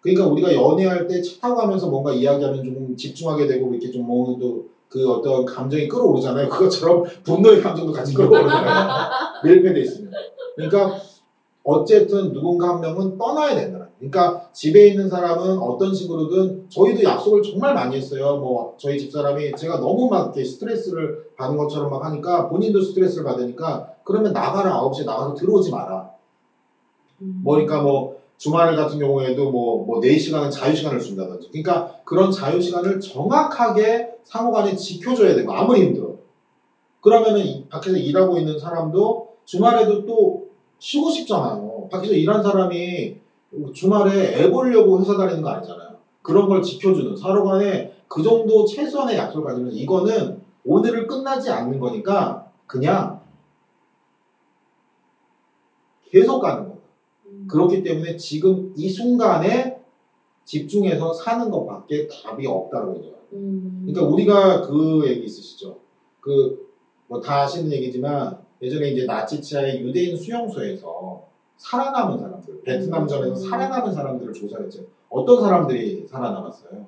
그러니까 우리가 연애할 때 차 타고 가면서 뭔가 이야기하면 좀 집중하게 되고 이렇게 좀 뭔가 또그 어떤 감정이 끌어오르잖아요. 그것처럼 분노의 감정도 같이 끌어오르잖아요. 밀폐돼 있으면. 그러니까 어쨌든 누군가 한 명은 떠나야 된다. 그러니까 집에 있는 사람은 어떤 식으로든 저희도 약속을 정말 많이 했어요. 뭐 저희 집사람이 제가 너무 막 이렇게 스트레스를 받는 것처럼 막 하니까 본인도 스트레스를 받으니까 그러면 나가라 9시에 나가서 들어오지 마라. 음. 뭐 그러니까 뭐 주말 같은 경우에도 뭐, 뭐 4시간은 자유시간을 준다든지. 그러니까 그런 자유시간을 정확하게 상호간에 지켜줘야 되고, 아무리 힘들어. 그러면은 이- 밖에서 일하고 있는 사람도 주말에도 또 쉬고 싶잖아요. 밖에서 일한 사람이 주말에 애 보려고 회사 다니는 거 아니잖아요. 그런 걸 지켜주는 서로 간에 그 정도 최소한의 약속을 가지면 이거는 오늘을 끝나지 않는 거니까 그냥 계속 가는 거예요. 음. 그렇기 때문에 지금 이 순간에 집중해서 사는 것밖에 답이 없다고 얘기해요. 음. 그러니까 우리가 그 얘기 있으시죠? 그 뭐 다 아시는 얘기지만 예전에 이제 나치치아의 유대인 수용소에서 살아남은 사람들, 베트남전에서 음. 살아남은 사람들을 조사했죠. 어떤 사람들이 살아남았어요?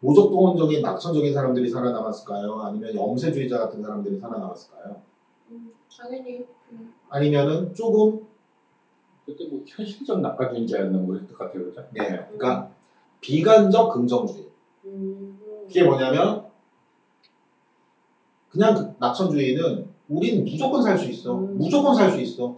무적동원적인 낙천적인 사람들이 살아남았을까요? 아니면 염세주의자 같은 사람들이 살아남았을까요? 음, 당연히. 음. 아니면은 조금 그때 뭐 현실적 낙관주의자였나 뭐 그랬던 것 같아요, 그죠? 네, 그러니까 비관적 긍정주의. 음. 그게 뭐냐면 그냥 그 낙천주의는 우린 무조건 살 수 있어. 음. 무조건 살 수 있어.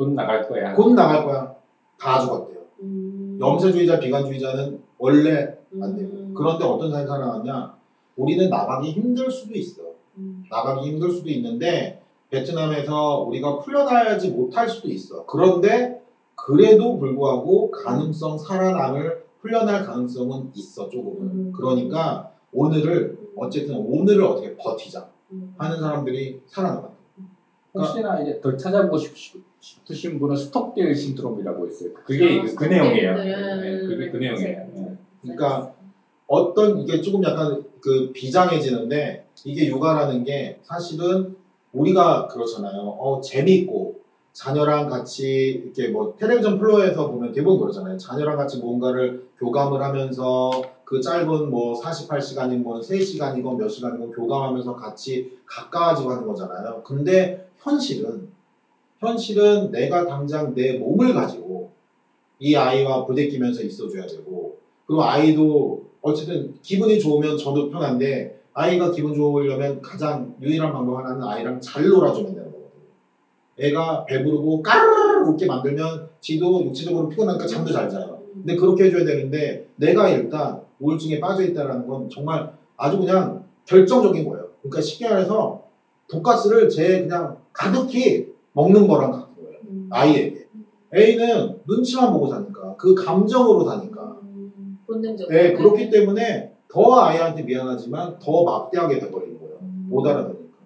음. 곧 나갈 거야. 곧 나갈 거야. 다 죽었대요. 음. 염세주의자, 비관주의자는 원래 안 되고. 음. 그런데 어떤 사람이 살아났냐? 우리는 나가기 힘들 수도 있어. 음. 나가기 힘들 수도 있는데 베트남에서 우리가 풀려나지 못할 수도 있어. 그런데 그래도 불구하고 가능성 살아남을 풀려날 가능성은 있어 조금은. 음. 그러니까 오늘을 어쨌든 오늘을 어떻게 버티자 음. 하는 사람들이 살아남았다. 혹시나 이제 더 찾아보고 싶- 싶 으신 분은 스톡딜 신드롬이라고 있어요. 그게 아, 그, 그 내용이에요. 스톡딜. 네, 네, 그게 그 내용이에요. 네. 그러니까 어떤 이게 조금 약간 그 비장해지는데 이게 육아라는 게 사실은 우리가 그렇잖아요. 어 재미있고 자녀랑 같이 이렇게 뭐 텔레비전 플로어에서 보면 대부분 그러잖아요. 자녀랑 같이 뭔가를 교감을 하면서 그 짧은 뭐 48시간이건 뭐 3시간이건 몇 시간이건 교감하면서 같이 가까워지고 하는 거잖아요. 근데 현실은 현실은 내가 당장 내 몸을 가지고 이 아이와 부대끼면서 있어줘야 되고 그리고 아이도 어쨌든 기분이 좋으면 저도 편한데 아이가 기분 좋으려면 가장 유일한 방법 하나는 아이랑 잘 놀아주면 되는 거거든요. 애가 배부르고 까르르 웃게 만들면 지도 육체적으로 피곤하니까 잠도 잘 자요. 근데 그렇게 해줘야 되는데 내가 일단 우울증에 빠져 있다라는 건 정말 아주 그냥 결정적인 거예요. 그러니까 쉽게 말해서 돈가스를 제 그냥 가득히 먹는 거랑 같은 거예요. 음. 아이에게. A는 눈치만 보고 사니까 그 감정으로 사니까. 음, 본능적으로. 네, 그렇기 때문에 더 아이한테 미안하지만 더 막대하게 돼버리는 거예요. 음. 못 알아듣니까.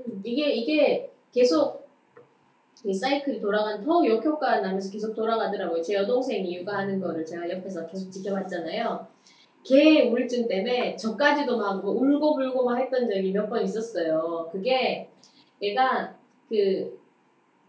음, 이게 이게 계속 이 사이클이 돌아간 더 역효과가 나면서 계속 돌아가더라고요. 제 여동생이 육아하는 거를 제가 옆에서 계속 지켜봤잖아요. 걔 우울증 때문에 저까지도 막뭐 울고 불고 막 했던 적이 몇 번 있었어요. 그게 얘가 그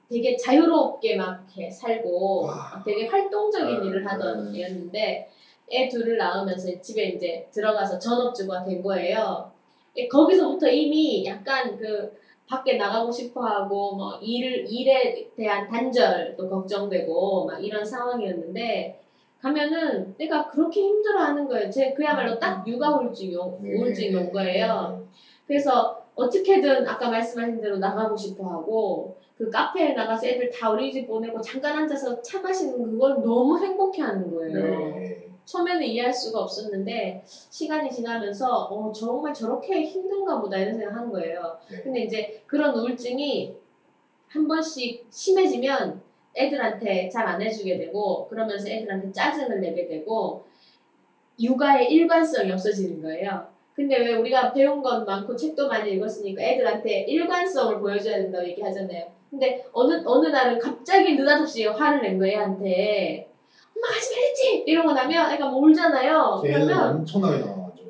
되게 자유롭게 막 이렇게 살고 막 되게 활동적인 네, 일을 하던 네. 애였는데 애 둘을 낳으면서 집에 이제 들어가서 전업주부가 된 거예요. 예, 거기서부터 이미 약간 그 밖에 나가고 싶어하고 뭐 일을 일에 대한 단절도 걱정되고 막 이런 상황이었는데 가면은 내가 그렇게 힘들어하는 거예요. 제 그야말로 딱 육아 우울증이 온- 네. 우울증이 온 거예요. 그래서 어떻게든 아까 말씀하신 대로 나가고 싶어하고 그 카페에 나가서 애들 다 어린이집 보내고 잠깐 앉아서 차 마시는 그걸 너무 행복해 하는 거예요. 네. 처음에는 이해할 수가 없었는데 시간이 지나면서 어 정말 저렇게 힘든가 보다 이런 생각하는 거예요. 네. 근데 이제 그런 우울증이 한 번씩 심해지면 애들한테 잘 안 해주게 되고 그러면서 애들한테 짜증을 내게 되고 육아의 일관성이 없어지는 거예요. 근데 왜 우리가 배운 건 많고 책도 많이 읽었으니까 애들한테 일관성을 보여줘야 된다고 얘기하잖아요. 근데 어느 어느 날은 갑자기 느닷없이 화를 낸 거예요 애한테. 엄마 하지 말랬지 이러고 나면 애가 뭐 울잖아요. 그러면 엄청나게 당황하죠.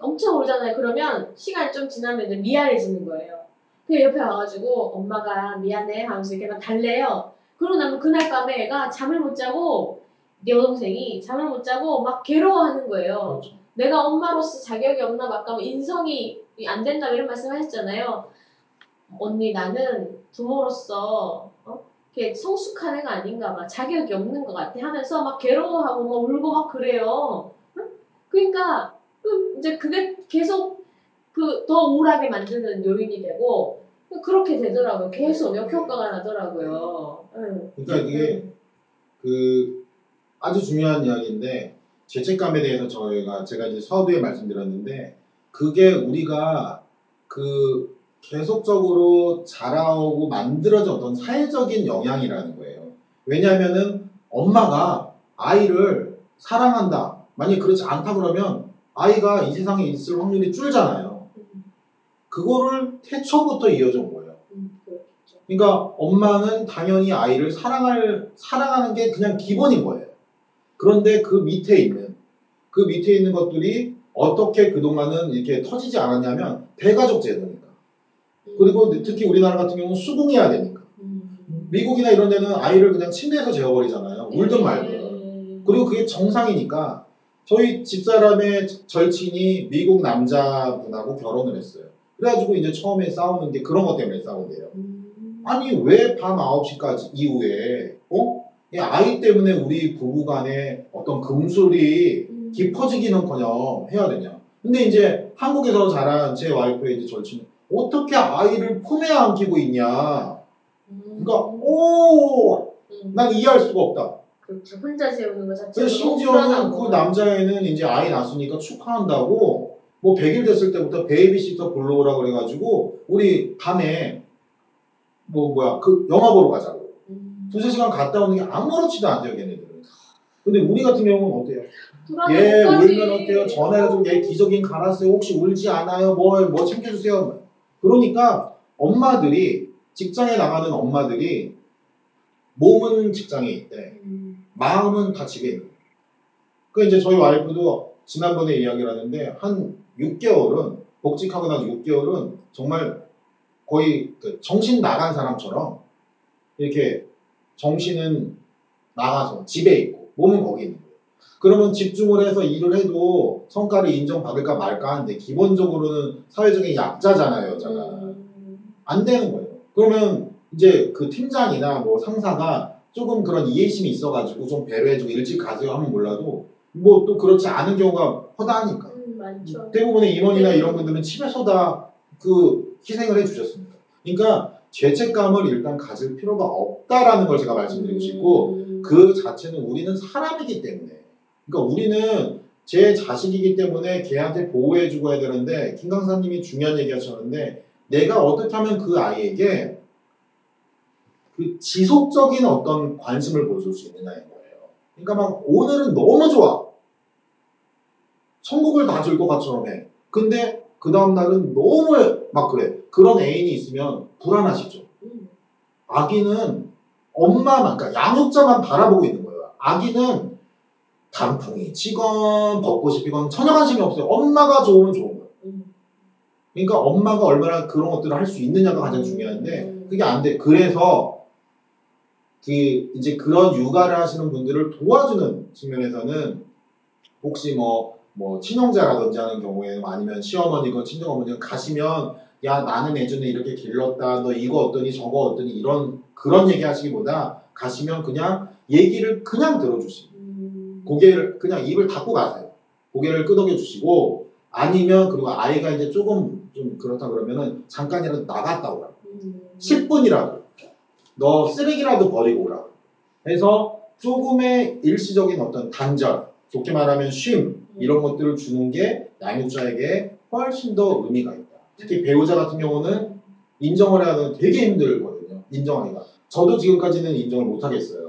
엄청 울잖아요. 그러면 시간 좀 지나면 이제 미안해지는 거예요. 그 옆에 와가지고 엄마가 미안해 하면서 이렇게 막 달래요. 그러고 나면 그날 밤에 애가 잠을 못 자고 내 여동생이 잠을 못 자고 막 괴로워하는 거예요. 그렇죠. 내가 엄마로서 자격이 없나 봐. 아까 뭐 인성이 안 된다 이런 말씀 하셨잖아요. 언니 나는 부모로서 어? 이렇게 성숙한 애가 아닌가 봐. 자격이 없는 것 같아 하면서 막 괴로워하고 막 울고 막 그래요. 응? 그러니까 그 이제 그게 계속 그 더 우울하게 만드는 요인이 되고 그렇게 되더라고요. 계속 역효과가 나더라고요. 응. 그러니까 이게 그 아주 중요한 이야기인데 죄책감에 대해서 저희가 제가 이제 서두에 말씀드렸는데 그게 우리가 그 계속적으로 자라오고 만들어진 어떤 사회적인 영향이라는 거예요. 왜냐하면은 엄마가 아이를 사랑한다. 만약 그렇지 않다 그러면 아이가 이 세상에 있을 확률이 줄잖아요. 그거를 태초부터 이어져 온 거예요. 음. 그러니까 엄마는 당연히 아이를 사랑할 사랑하는 게 그냥 기본인 거예요. 그런데 그 밑에 있는 그 밑에 있는 것들이 어떻게 그동안은 이렇게 터지지 않았냐면 대가족 제도니까. 그리고 특히 우리나라 같은 경우는 수긍해야 되니까. 음. 미국이나 이런 데는 아이를 그냥 침대에서 재워버리잖아요. 울든 말든. 네. 그리고 그게 정상이니까 저희 집사람의 절친이 미국 남자분하고 결혼을 했어요. 그래가지고 이제 처음에 싸우는 게 그런 것 때문에 싸운대요. 음. 아니 왜 밤 9시까지 이후에 어? 이 아이 때문에 우리 부부 간에 어떤 금술이 음. 깊어지기는커녕 해야 되냐. 근데 이제 한국에서 자란 제 와이프의 이제 절친은 어떻게 아이를 품에 안기고 있냐. 음. 그러니까 오, 음. 난 이해할 수가 없다. 그렇죠. 혼자 재우는 거 자체가 심지어는. 그 남자애는 이제 아이 낳았으니까 축하한다고 뭐 100일 됐을 때부터 베이비시터 불러오라 그래가지고 우리 밤에 뭐 뭐야 그 영화 보러 가자고 음. 두세 시간 갔다 오는 게 아무렇지도 않대요 걔네들은 근데 우리 같은 경우는 어때요? 얘. 울면 어때요? 전화해가지고 얘 기저귀 갈았어요 혹시 울지 않아요? 뭐, 뭐 챙겨주세요 그러니까 엄마들이 직장에 나가는 엄마들이 몸은 직장에 있대 음. 마음은 다 집에 있는. 그 이제 저희 와이프도 지난번에 이야기를 하는데 한 6개월은 복직하고 나서 6개월은 정말 거의 그 정신 나간 사람처럼 이렇게 정신은 나가서 집에 있고 몸은 거기 있는. 그러면 집중을 해서 일을 해도 성과를 인정받을까 말까 하는데 기본적으로는 사회적인 약자잖아요, 여자가. 음. 안 되는 거예요. 그러면 이제 그 팀장이나 뭐 상사가 조금 그런 이해심이 있어가지고 좀 배려해주고 일찍 가세요 하면 몰라도 뭐 또 그렇지 않은 경우가 허다하니까. 음. 대부분의 임원이나 네. 이런 분들은 집에서 다 그 희생을 해주셨습니다. 그러니까 죄책감을 일단 가질 필요가 없다라는 걸 제가 말씀드리고 싶고 음. 그 자체는 우리는 사람이기 때문에 그러니까 우리는 제 자식이기 때문에 걔한테 보호해 주고 해야 되는데 김 강사님이 중요한 얘기 하셨는데 내가 어떻게 하면 그 아이에게 그 지속적인 어떤 관심을 보여줄 수 있느냐인 거예요. 그러니까 막 오늘은 너무 좋아. 천국을 다 줄 것 같처럼 해. 근데 그 다음 날은 너무 막 그래. 그런 애인이 있으면 불안하시죠. 음. 아기는 엄마만, 그러니까 양육자만 바라보고 있는 거예요. 아기는 단풍이 치건 벚꽃이 피건 전혀 관심이 없어요. 엄마가 좋으면 좋은 거예요. 음. 그러니까 엄마가 얼마나 그런 것들을 할 수 있느냐가 가장 중요한데 음. 그게 안 돼. 그래서 그 이제 그런 육아를 하시는 분들을 도와주는 측면에서는 혹시 뭐, 뭐 친형제라든지 하는 경우에 아니면 시어머니건 친정어머니건 가시면 야 나는 예전에 이렇게 길렀다 너 이거 어떠니 저거 어떠니 이런 그런 얘기 하시기보다 가시면 그냥 얘기를 그냥 들어주시 고 음. 고개를 그냥 입을 닫고 가세요. 고개를 끄덕여 주시고 아니면 그리고 아이가 이제 조금 좀 그렇다 그러면은 잠깐이라도 나갔다 오라. 음. 10분이라도 너 쓰레기라도 버리고 오라. 해서 조금의 일시적인 어떤 단절, 좋게 말하면 쉼 이런 것들을 주는 게 양육자에게 훨씬 더 의미가 있다. 특히 배우자 같은 경우는 인정을 해야 되는 되게 힘들거든요. 인정하기가. 저도 지금까지는 인정을 못 하겠어요.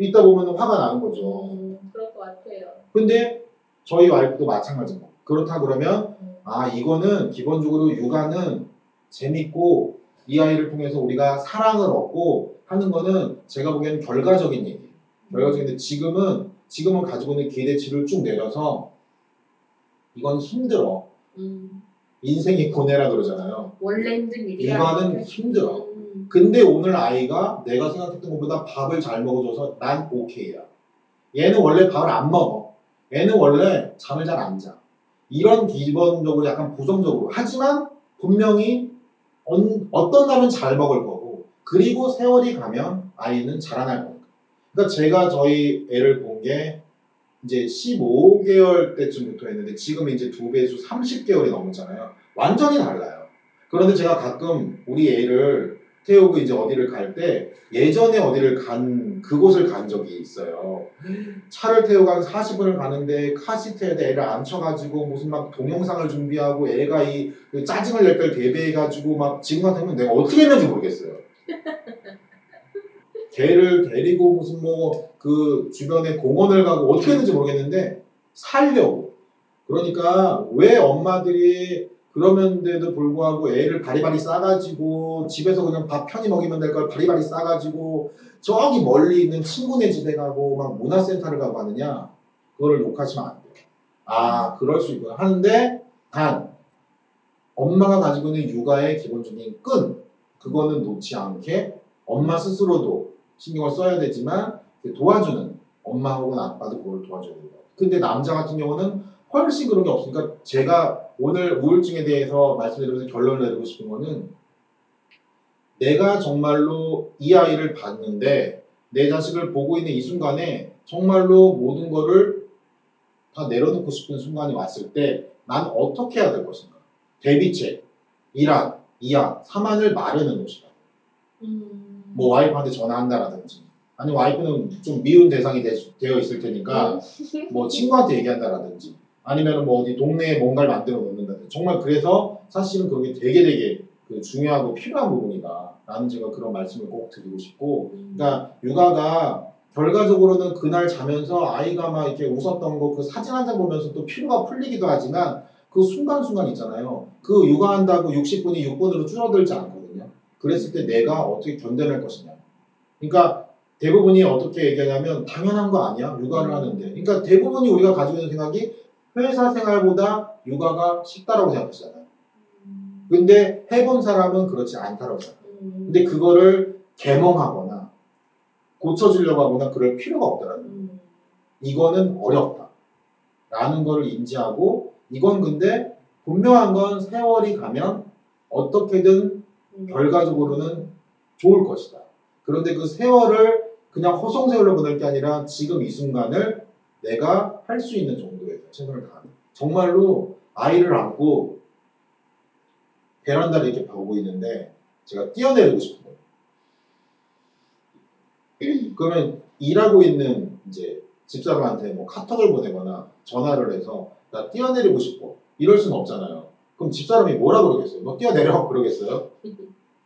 있다 보면 화가 나는 거죠. 음. 그럴 것 같아요. 근데 저희 와이프도 마찬가지고 그렇다 그러면 음. 아 이거는 기본적으로 육아는 재밌고 이 아이를 통해서 우리가 사랑을 얻고 하는 거는 제가 보기에는 결과적인 얘기예요. 결과적인데 지금은 지금은 가지고 있는 기대치를 쭉 내려서 이건 힘들어. 음. 인생이 고뇌라 그러잖아요. 원래 힘든 일이야. 육아는 힘들어. 음. 근데 오늘 아이가 내가 생각했던 것보다 밥을 잘 먹어줘서 난 오케이야. 얘는 원래 밥을 안 먹어. 얘는 원래 잠을 잘 안 자. 이런 기본적으로 약간 부정적으로. 하지만 분명히 언- 어떤 날은 잘 먹을 거고, 그리고 세월이 가면 아이는 자라날 거니까. 그러니까 제가 저희 애를 본 게 이제 15개월 때쯤부터 했는데 지금 이제 두 배수 30개월이 넘었잖아요. 완전히 달라요. 그런데 제가 가끔 우리 애를 태우고 이제 어디를 갈 때 예전에 어디를 간 그곳을 간 적이 있어요. 차를 태우고 한 40분을 가는데 카시트에다 애를 앉혀가지고 무슨 막 동영상을 준비하고 애가 이그 짜증을 낼 걸 대비해가지고 막 지금 같으면 내가 어떻게 했는지 모르겠어요. 걔를 데리고 무슨 뭐 그 주변에 공원을 가고 어떻게 했는지 모르겠는데 살려고. 그러니까 왜 엄마들이 그러면데도 불구하고 애를 바리바리 싸가지고 집에서 그냥 밥 편히 먹이면 될 걸 바리바리 싸가지고 저기 멀리 있는 친구네 집에 가고 막 문화센터를 가고 하느냐 그거를 욕하시면 안 돼요. 아 그럴 수 있구나 하는데 단 엄마가 가지고 있는 육아의 기본적인 끈 그거는 놓지 않게 엄마 스스로도 신경을 써야 되지만 그 도와주는 엄마 혹은 아빠도 그걸 도와줘야 된다. 근데 남자 같은 경우는 훨씬 그런 게 없으니까 제가 오늘 우울증에 대해서 말씀드리면서 결론을 내리고 싶은 거는 내가 정말로 이 아이를 봤는데 내 자식을 보고 있는 이 순간에 정말로 모든 거를 다 내려놓고 싶은 순간이 왔을 때 난 어떻게 해야 될 것인가? 대비책, 1안, 2안, 3안을 마련해 놓으시라. 음. 뭐 와이프한테 전화한다라든지 아니 와이프는 좀 미운 대상이 되, 되어 있을 테니까 뭐 친구한테 얘기한다라든지 아니면 뭐 어디 동네에 뭔가를 만들어 놓는다든지. 정말 그래서 사실은 그게 되게 되게 그 중요하고 필요한 부분이다. 라는 제가 그런 말씀을 꼭 드리고 싶고. 음. 그러니까 육아가 결과적으로는 그날 자면서 아이가 막 이렇게 웃었던 거 그 사진 한 장 보면서 또 피로가 풀리기도 하지만 그 순간순간 있잖아요. 그 육아한다고 60분이 6분으로 줄어들지 않거든요. 그랬을 때 내가 어떻게 견뎌낼 것이냐. 그러니까 대부분이 어떻게 얘기하냐면 당연한 거 아니야. 육아를 하는데. 그러니까 대부분이 우리가 가지고 있는 생각이 회사 생활보다 육아가 쉽다라고 생각하시잖아요 음. 근데 해본 사람은 그렇지 않다라고 생각해요 음. 근데 그거를 개몽하거나 고쳐주려고 하거나 그럴 필요가 없더라고요. 음. 이거는 어렵다. 라는 거를 인지하고 이건 근데 분명한 건 세월이 가면 어떻게든 음. 결과적으로는 좋을 것이다. 그런데 그 세월을 그냥 허송세월로 보낼 게 아니라 지금 이 순간을 내가 할 수 있는 정도에서 최선을 다하는. 정말로 아이를 안고 베란다를 이렇게 보고 있는데 제가 뛰어내리고 싶은 거예요. 그러면 일하고 있는 이제 집사람한테 뭐 카톡을 보내거나 전화를 해서 나 뛰어내리고 싶어. 이럴 수는 없잖아요. 그럼 집사람이 뭐라 그러겠어요? 너 뛰어내려 그러겠어요?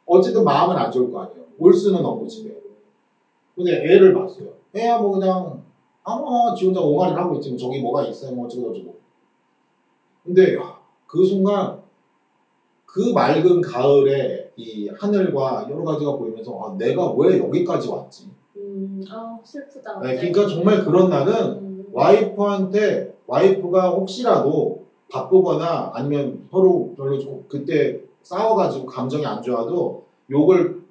어쨌든 마음은 안 좋을 거 아니에요. 올 수는 없고 집에. 근데 애를 봤어요. 애야 뭐 그냥 아무 지 혼자 옹알이를 하고 있지 뭐 저기 뭐가 있어요 뭐 어쩌고 저쩌고. 근데 그 순간 그 맑은 가을에 이 하늘과 여러 가지가 보이면서 아, 내가 왜 여기까지 왔지? 음. 아 슬프다. 네, 그러니까 정말 그런 날은 음. 와이프한테 와이프가 혹시라도 바쁘거나 아니면 서로 별로 좀 그때 싸워가지고 감정이 안 좋아도 욕을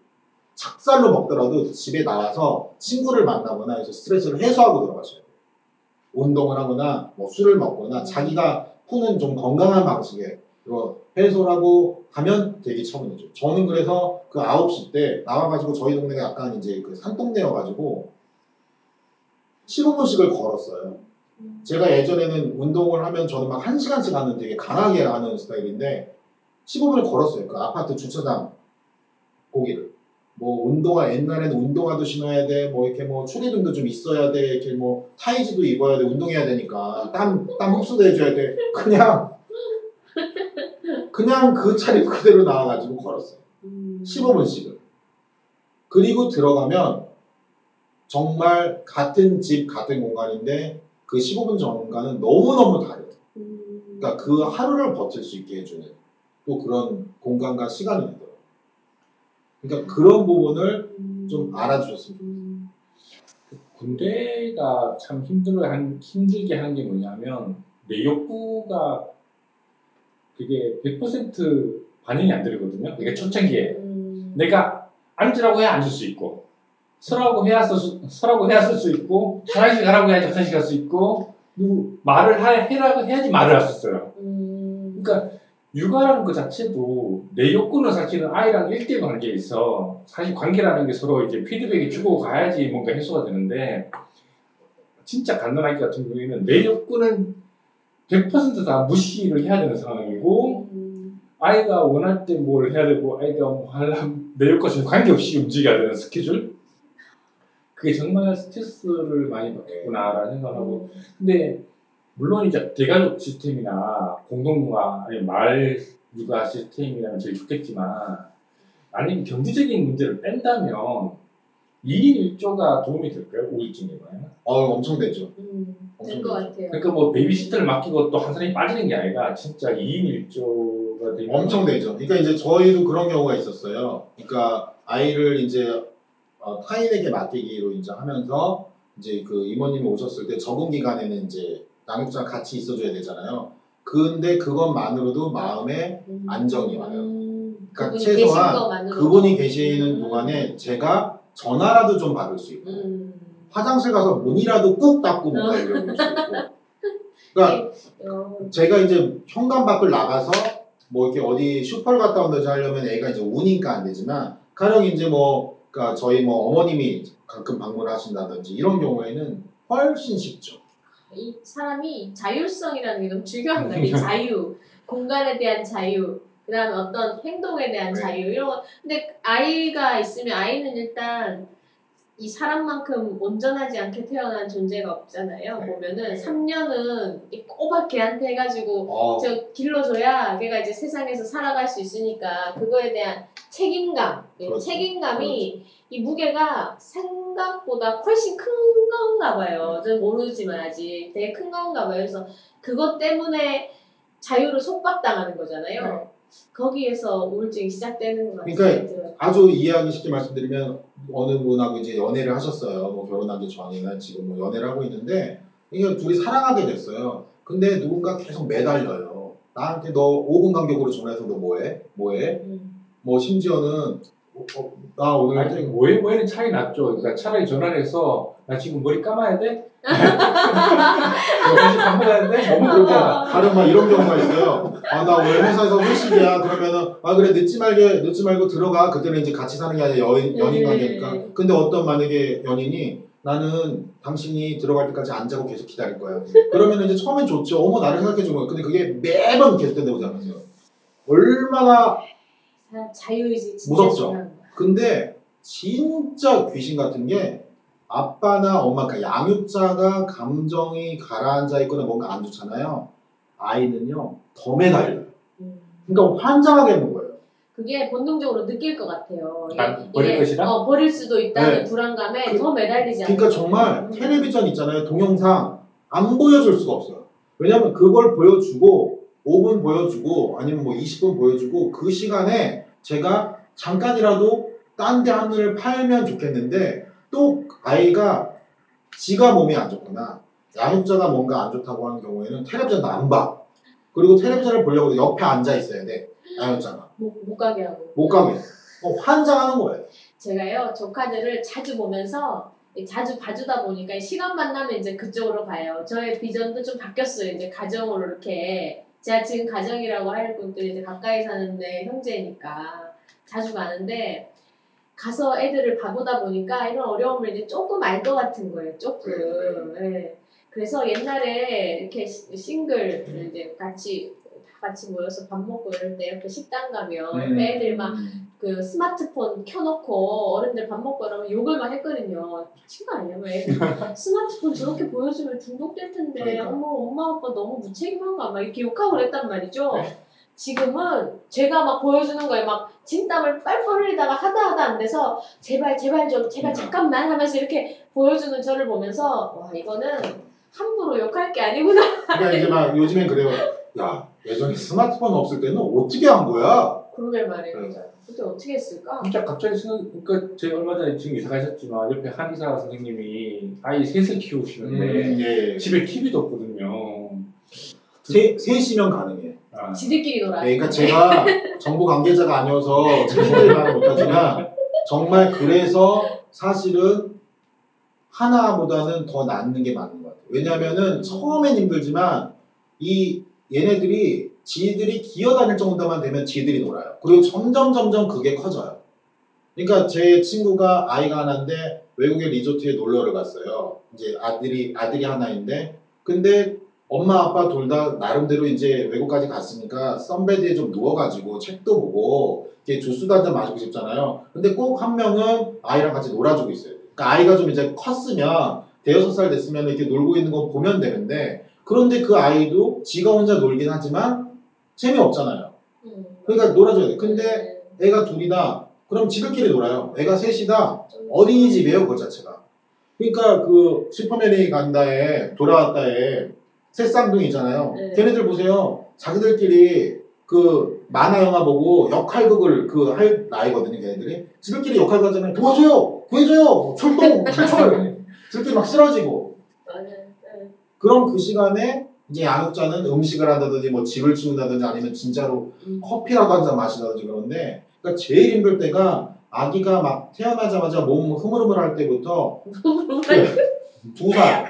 착살로 먹더라도 집에 나와서 친구를 만나거나 해서 스트레스를 해소하고 들어가셔야 돼요. 운동을 하거나 뭐 술을 먹거나 자기가 푸는 좀 건강한 방식으로 해소를 하고 가면 되게 차분해져요. 저는 그래서 그 9시 때 나와가지고 저희 동네가 약간 이제 그 산동네여가지고 15분씩을 걸었어요. 음. 제가 예전에는 운동을 하면 저는 막 1시간씩 하는 되게 강하게 하는 스타일인데 15분을 걸었어요. 그 아파트 주차장 거기를. 뭐 운동화 옛날에는 운동화도 신어야 돼. 뭐 이렇게 뭐 추리등도 좀 있어야 돼. 이렇게 뭐 타이즈도 입어야 돼. 운동해야 되니까 땀 땀 흡수도 해줘야 돼. 그냥 그냥 그 차림 그대로 나와가지고 걸었어요. 음. 15분씩을. 그리고 들어가면 정말 같은 집 같은 공간인데 그 15분 전간은 너무너무 다르요. 음. 그러니까 그 하루를 버틸 수 있게 해주는 또 그런 공간과 되더라고요. 그러니까 그런 부분을 음. 좀 알아주셨으면 좋겠어요. 음. 군대가 참 힘들어 한 힘들게 한게 뭐냐면 내 욕구가 그게 100% 반영이 안 되거든요. 그게 초창기에 음. 내가 앉으라고 해야 앉을 수 있고 서라고 해야 서, 서라고 해야 쓸수 있고 화장실 가라고 해야지 화장실 갈 수 있고 누구 말을 하, 해라고 해야지 말을 할 수 있어요. 음. 그러니까 육아라는 것 자체도 내 욕구는 사실은 아이랑 일대1 관계에 있어 사실 관계라는 게 서로 이제 피드백이 주고 가야지 뭔가 해소가 되는데 진짜 갓난아기 같은 경우에는 내 욕구는 100%다 무시를 해야 되는 상황이고 음. 아이가 원할 때 뭘 해야 되고 아이가 뭐 하려면 내 욕구와 관계없이 움직여야 되는 스케줄 그게 정말 스트레스를 많이 받겠구나라는 생각을 하고 근데 물론 이제 대가족 시스템이나 공동육아 아니면 마을 육아 시스템이라면 제일 좋겠지만 만약에 경제적인 문제를 뺀다면 2인 1조가 도움이 될까요? 우울증 예방에? 어, 엄청 되죠. 음. 엄청 될것. 같아요. 그러니까 뭐 베이비시터를 맡기고 또 한 사람이 빠지는 게 아니라 진짜 2인 1조가 되면 엄청 되죠. 그러니까 이제 저희도 그런 경우가 있었어요. 그러니까 아이를 이제 어, 타인에게 맡기기로 이제 하면서 이제 그 이모님이 오셨을 때 적응 기간에는 이제 양육자가 같이 있어줘야 되잖아요. 근데 그것만으로도 마음에 음. 안정이 와요. 음. 그러니까 그분이 최소한. 그분이 계시는 음. 동안에 제가 전화라도 좀 받을 수 있고 음. 화장실 가서 문이라도 꾹 닫고 뭔가 읽어볼 수 있고 그러니까 어. 제가 이제 현관 밖을 나가서 뭐 이렇게 어디 슈퍼를 갔다 온다지 하려면 애가 이제 우니까 안 되지만 가령 이제 뭐 그러니까 저희 뭐 어머님이 가끔 방문하신다든지 이런 경우에는 훨씬 쉽죠. 이 사람이 자율성이라는 게 너무 중요한 것 같아요. 자유, 공간에 대한 자유, 그다음에 어떤 행동에 대한 네. 자유 이런 거. 근데 아이가 있으면 아이는 일단 이 사람만큼 온전하지 않게 태어난 존재가 없잖아요. 네. 보면은 3년은 꼬박 걔한테 해가지고 어, 저 길러줘야 걔가 이제 세상에서 살아갈 수 있으니까 그거에 대한 책임감, 이 그렇죠. 책임감이 이 무게가 생각보다 훨씬 큰 건가 봐요. 저는 모르지만 아직 되게 큰 건가 봐요. 그래서 그것 때문에 자유를 속박당하는 거잖아요. 거기에서 우울증이 시작되는 것 같아요. 네. 그러니까 아주 이해하기 쉽게 말씀드리면 어느 분하고 이제 연애를 하셨어요. 뭐 결혼하기 전이나 지금 뭐 연애를 하고 있는데 이게 둘이 사랑하게 됐어요. 근데 누군가 계속 매달려요. 나한테 너 5분 간격으로 전화해서 너 뭐해? 뭐해? 음. 뭐 심지어는 어, 나 오늘 아니 모에 모에는 차이 났죠. 그러니까 차라리 전화를 해서 나 지금 머리 감아야 돼? 다시 밥 먹어야 돼? 너무 그러잖아. 다른 막 이런 경우가 있어요. 아 나 오늘 회사에서 회식이야. 그러면은 아 그래 늦지 말게 늦지 말고 들어가. 그때는 이제 같이 사는 게 아니라 연, 연인 관계니까. 근데 어떤 만약에 연인이 나는 당신이 들어갈 때까지 안 자고 계속 기다릴 거야. 그러면 이제 처음엔 좋죠. 어머 나를 생각해 준 거야. 근데 그게 매번 계속된다고 생각하세요. 얼마나 사람 자유의지 진짜 무섭죠? 근데 진짜 귀신 같은 게 아빠나 엄마, 그러니까 양육자가 감정이 가라앉아 있거나 뭔가 안 좋잖아요. 아이는요 더 매달려요. 음. 그러니까 환장하게 하는 거예요. 그게 본능적으로 느낄 것 같아요. 이게- 난 버릴 이게, 것이다? 어, 버릴 수도 있다는 네. 불안감에 그- 더 매달리지 않아요. 그러니까 정말 음. 텔레비전 있잖아요. 동영상 안 보여줄 수가 없어요. 왜냐면 그걸 보여주고 5분 보여주고 아니면 뭐 20분 보여주고 그 시간에 제가 잠깐이라도 딴 데 하늘을 팔면 좋겠는데 또 아이가 지가 몸이 안 좋거나 양육자가 뭔가 안 좋다고 하는 경우에는 텔레비전도 안 봐. 그리고 텔레비전을 보려고 옆에 앉아 있어야 돼. 양육자가. 못, 못 가게 하고. 못 가게. 어, 환장하는 거예요. 제가요 조카들을 자주 보면서 자주 봐주다 보니까 시간만 나면 이제 그쪽으로 가요. 저의 비전도 좀 바뀌었어요. 이제 가정으로 이렇게 제가 지금 가정이라고 할 분들이 이제 가까이 사는데 형제니까 자주 가는데 가서 애들을 봐보다 보니까 이런 어려움을 이제 조금 알 것 같은 거예요. 조금. 예. 그래서 옛날에 이렇게 시- 싱글 이제 같이 다 같이 모여서 밥 먹고 이럴 때 이렇게 식당 가면 음. 애들 막 그 스마트폰 켜놓고 어른들 밥 먹고 이러면 욕을 막 했거든요. 미친 거 아니야? 왜 애들 스마트폰 저렇게 보여주면 중독될 텐데 그러니까. 어머 엄마 아빠 너무 무책임한가 막 이렇게 욕하고 그랬단 말이죠. 네. 지금은 제가 막 보여주는 거에 막 진땀을 빨빨 흘리다가 하다 하다 안 돼서 제발 제발 좀 제발. 잠깐만 하면서 이렇게 보여주는 저를 보면서 와 이거는 함부로 욕할 게 아니구나. 그러니까 이제 막 요즘엔 그래요. 야 예전에 스마트폰 없을 때는 어떻게 한 거야? 그러게 말이에요. 네. 그때 어떻게 했을까? 진짜 갑자기 생각, 그러니까 제가 얼마 전에 지금 이사 가셨지만 옆에 한의사 선생님이 아이 셋을 키우시는데 음, 예. 집에 TV도 없거든요. 세, 셋이면 가능해. 아, 지들끼리 놀아. 네, 그러니까 제가 정부 관계자가 아니어서 책임질 말은 못하지만 정말 그래서 사실은 하나보다는 더 낫는 게 맞는 것 같아요. 왜냐면은 처음엔 힘들지만 이 얘네들이 지들이 기어다닐 정도만 되면 지들이 놀아요. 그리고 점점 점점 그게 커져요. 그러니까 제 친구가 아이가 하나인데 외국의 리조트에 놀러를 갔어요. 이제 아들이 아들이 하나인데 근데 엄마 아빠 둘 다 나름대로 이제 외국까지 갔으니까 선베드에 좀 누워가지고 책도 보고 이렇게 주스도 한잔 마시고 싶잖아요. 근데 꼭 한 명은 아이랑 같이 놀아주고 있어요. 그러니까 아이가 좀 이제 컸으면 대여섯 살 됐으면 이렇게 놀고 있는 거 보면 되는데 그런데 그 아이도 지가 혼자 놀긴 하지만 재미없잖아요. 음. 그러니까 놀아줘야 돼. 근데 애가 둘이다. 그럼 지들끼리 놀아요. 애가 셋이다. 좀 어린이집이에요, 그 자체가. 그러니까 그 슈퍼맨이 간다에 돌아왔다에 새 쌍둥이 있잖아요. 네. 걔네들 보세요. 자기들끼리 그 만화 영화 보고 역할극을 그 할 나이거든요, 걔네들이. 지들끼리 역할극 하잖아요. 도와줘요, 구해줘요, 출동, 철. 지들끼리 막 쓰러지고. 맞아요. 네. 그럼 그 시간에 이제 양육자는 음식을 한다든지 뭐 집을 치운다든지 아니면 진짜로 음. 커피라도 한잔 마시다든지 그러는데 그러니까 제일 힘들 때가 아기가 막 태어나자마자 몸 흐물흐물할 때부터 두 살,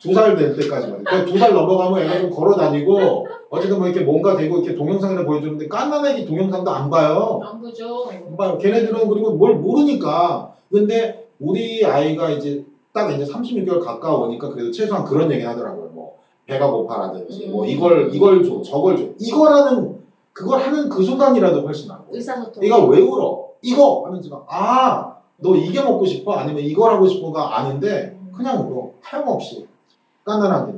두 살 될 때까지만. 그러니까 두 살 넘어가면 애가 좀 걸어 다니고 어쨌든 뭐 이렇게 뭔가 되고 이렇게 동영상이나 보여주는데 깐난 애기 동영상도 안 봐요. 안 보죠. 안 봐요. 걔네들은 그리고 뭘 모르니까. 근데 우리 아이가 이제 딱 이제 36개월 가까우니까 그래도 최소한 그런 얘기는 하더라고요. 뭐 배가 고파라든지 뭐 음. 이걸 이걸 줘, 저걸 줘. 이거라는 그걸 하는 그 순간이라도 훨씬 나아. 의사소통. 얘가 왜 울어? 이거 하면 제가 아, 너 이게 먹고 싶어? 아니면 이걸 하고 싶어가 아는데 그냥 울어. 하염없이 깐난하게.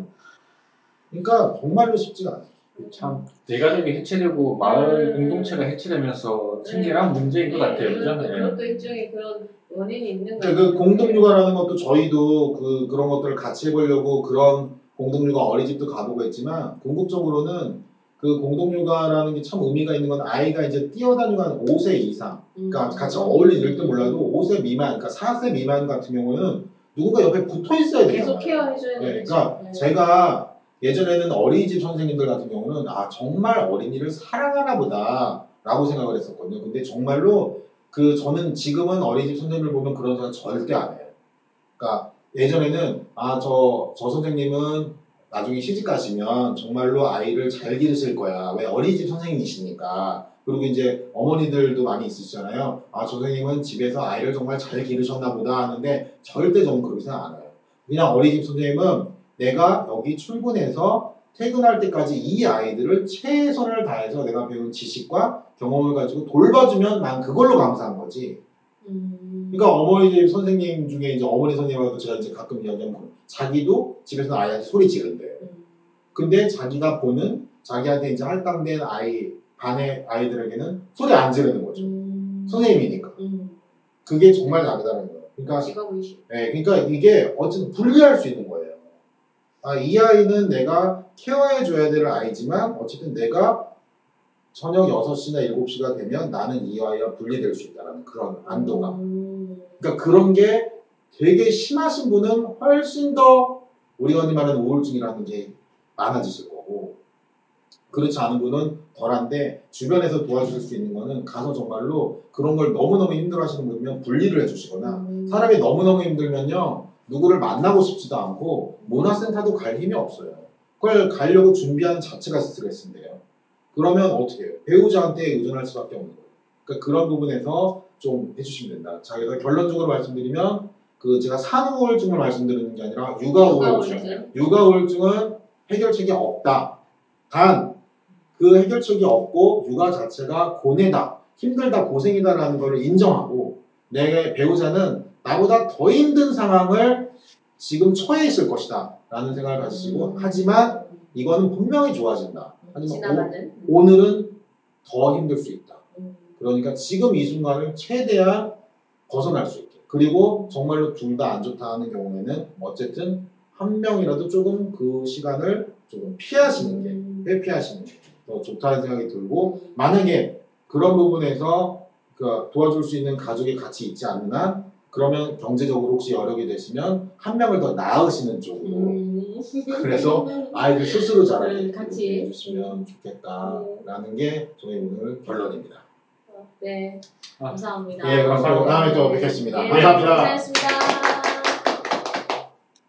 그러니까 정말로 쉽지가 않아요. 참 대가족이 해체되고 마을 공동체가 해체되면서 생겨난 문제인 것 같아요. 그죠? 그, 네. 그것도 일종의 그런 원인이 있는 거 그러니까 그 공동육아라는 것도 저희도 그 그런 것들을 같이 해보려고 그런 공동육아 어린이집도 가보고 했지만 궁극적으로는 그 공동육아라는 게 참 의미가 있는 건 아이가 이제 뛰어다니고 한 5세 이상 그러니까 같이 어울리는 때 몰라도 5세 미만, 그러니까 4세 미만 같은 경우는 누군가 옆에 붙어 있어야 되잖아요. 계속 케어해줘야 네, 되죠. 그러니까 네. 제가 예전에는 어린이집 선생님들 같은 경우는 아 정말 어린이를 사랑하나 보다라고 생각을 했었거든요. 근데 정말로 그 저는 지금은 어린이집 선생님을 보면 그런 생각 절대 안 해요. 그러니까 예전에는 아저저 선생님은 나중에 시집 가시면 정말로 아이를 잘 기르실 거야. 왜 어린이집 선생님이시니까. 그리고 이제 어머니들도 많이 있으시잖아요. 아, 저 선생님은 집에서 아이를 정말 잘 기르셨나 보다 하는데 절대 저는 안 해요. 그냥 어린이집 선생님은 내가 여기 출근해서 퇴근할 때까지 이 아이들을 최선을 다해서 내가 배운 지식과 경험을 가지고 돌봐주면 난 그걸로 감사한 거지. 음. 그러니까 어머니집 선생님 중에 이제 어머니 선생님하고 제가 이제 가끔 이야기하면 자기도 집에서 아이한테 소리 지른대요. 음. 근데 자기가 보는 자기한테 이제 할당된 아이 반의 아이들에게는 소리 안 지르는 거죠. 음. 선생님이니까. 음. 그게 정말 다르다는 거예요. 그러니까 직업의식. 네, 그러니까 이게 어쨌든 분리할 수 있는 거예요. 아, 이 아이는 내가 케어해 줘야 될 아이지만 어쨌든 내가 저녁 6시나 7시가 되면 나는 이 아이와 분리될 수 있다는 그런 안도감. 음. 그러니까 그런 게 되게 심하신 분은 훨씬 더 우리가 흔히 말하는 우울증이라는 게 많아지실 거고 그렇지 않은 분은 덜한데 주변에서 도와주실 수 있는 거는 가서 정말로 그런 걸 너무너무 힘들어 하시는 분이면 분리를 해주시거나 음. 사람이 너무너무 힘들면요 누구를 만나고 싶지도 않고 문화센터도 갈 힘이 없어요 그걸 가려고 준비하는 자체가 스트레스인데요 그러면 어떻게 해요? 배우자한테 의존할 수밖에 없는 거예요 그러니까 그런 부분에서 좀 해주시면 된다 자 그래서 결론적으로 말씀드리면 그 제가 산후우울증을 말씀드리는 게 아니라 육아우울증 육아우울증. 육아우울증은 해결책이 없다 단 그 해결책이 없고 육아 자체가 고뇌다, 힘들다, 고생이다라는 것을 인정하고 내 배우자는 나보다 더 힘든 상황을 지금 처해 있을 것이다 라는 생각을 가지시고 음. 하지만 이거는 분명히 좋아진다. 하지만. 오, 오늘은 더 힘들 수 있다. 음. 그러니까 지금 이 순간을 최대한 벗어날 수 있게. 그리고 정말로 둘 다 안 좋다 하는 경우에는 어쨌든 한 명이라도 조금 그 시간을 조금 피하시는 게 음. 회피하시는 게 더 좋다는 생각이 들고 만약에 그런 부분에서 그 도와줄 수 있는 가족이 같이 있지 않는 한 그러면 경제적으로 혹시 여력이 되시면 한 명을 더 낳으시는 쪽으로 음. 그래서 아이들 스스로 자라게 음, 같이. 해주시면 좋겠다라는 게 저희 오늘 결론입니다. 네. 아. 감사합니다. 예, 또 다음에 또 뵙겠습니다. 예, 감사합니다. 고생하셨습니다.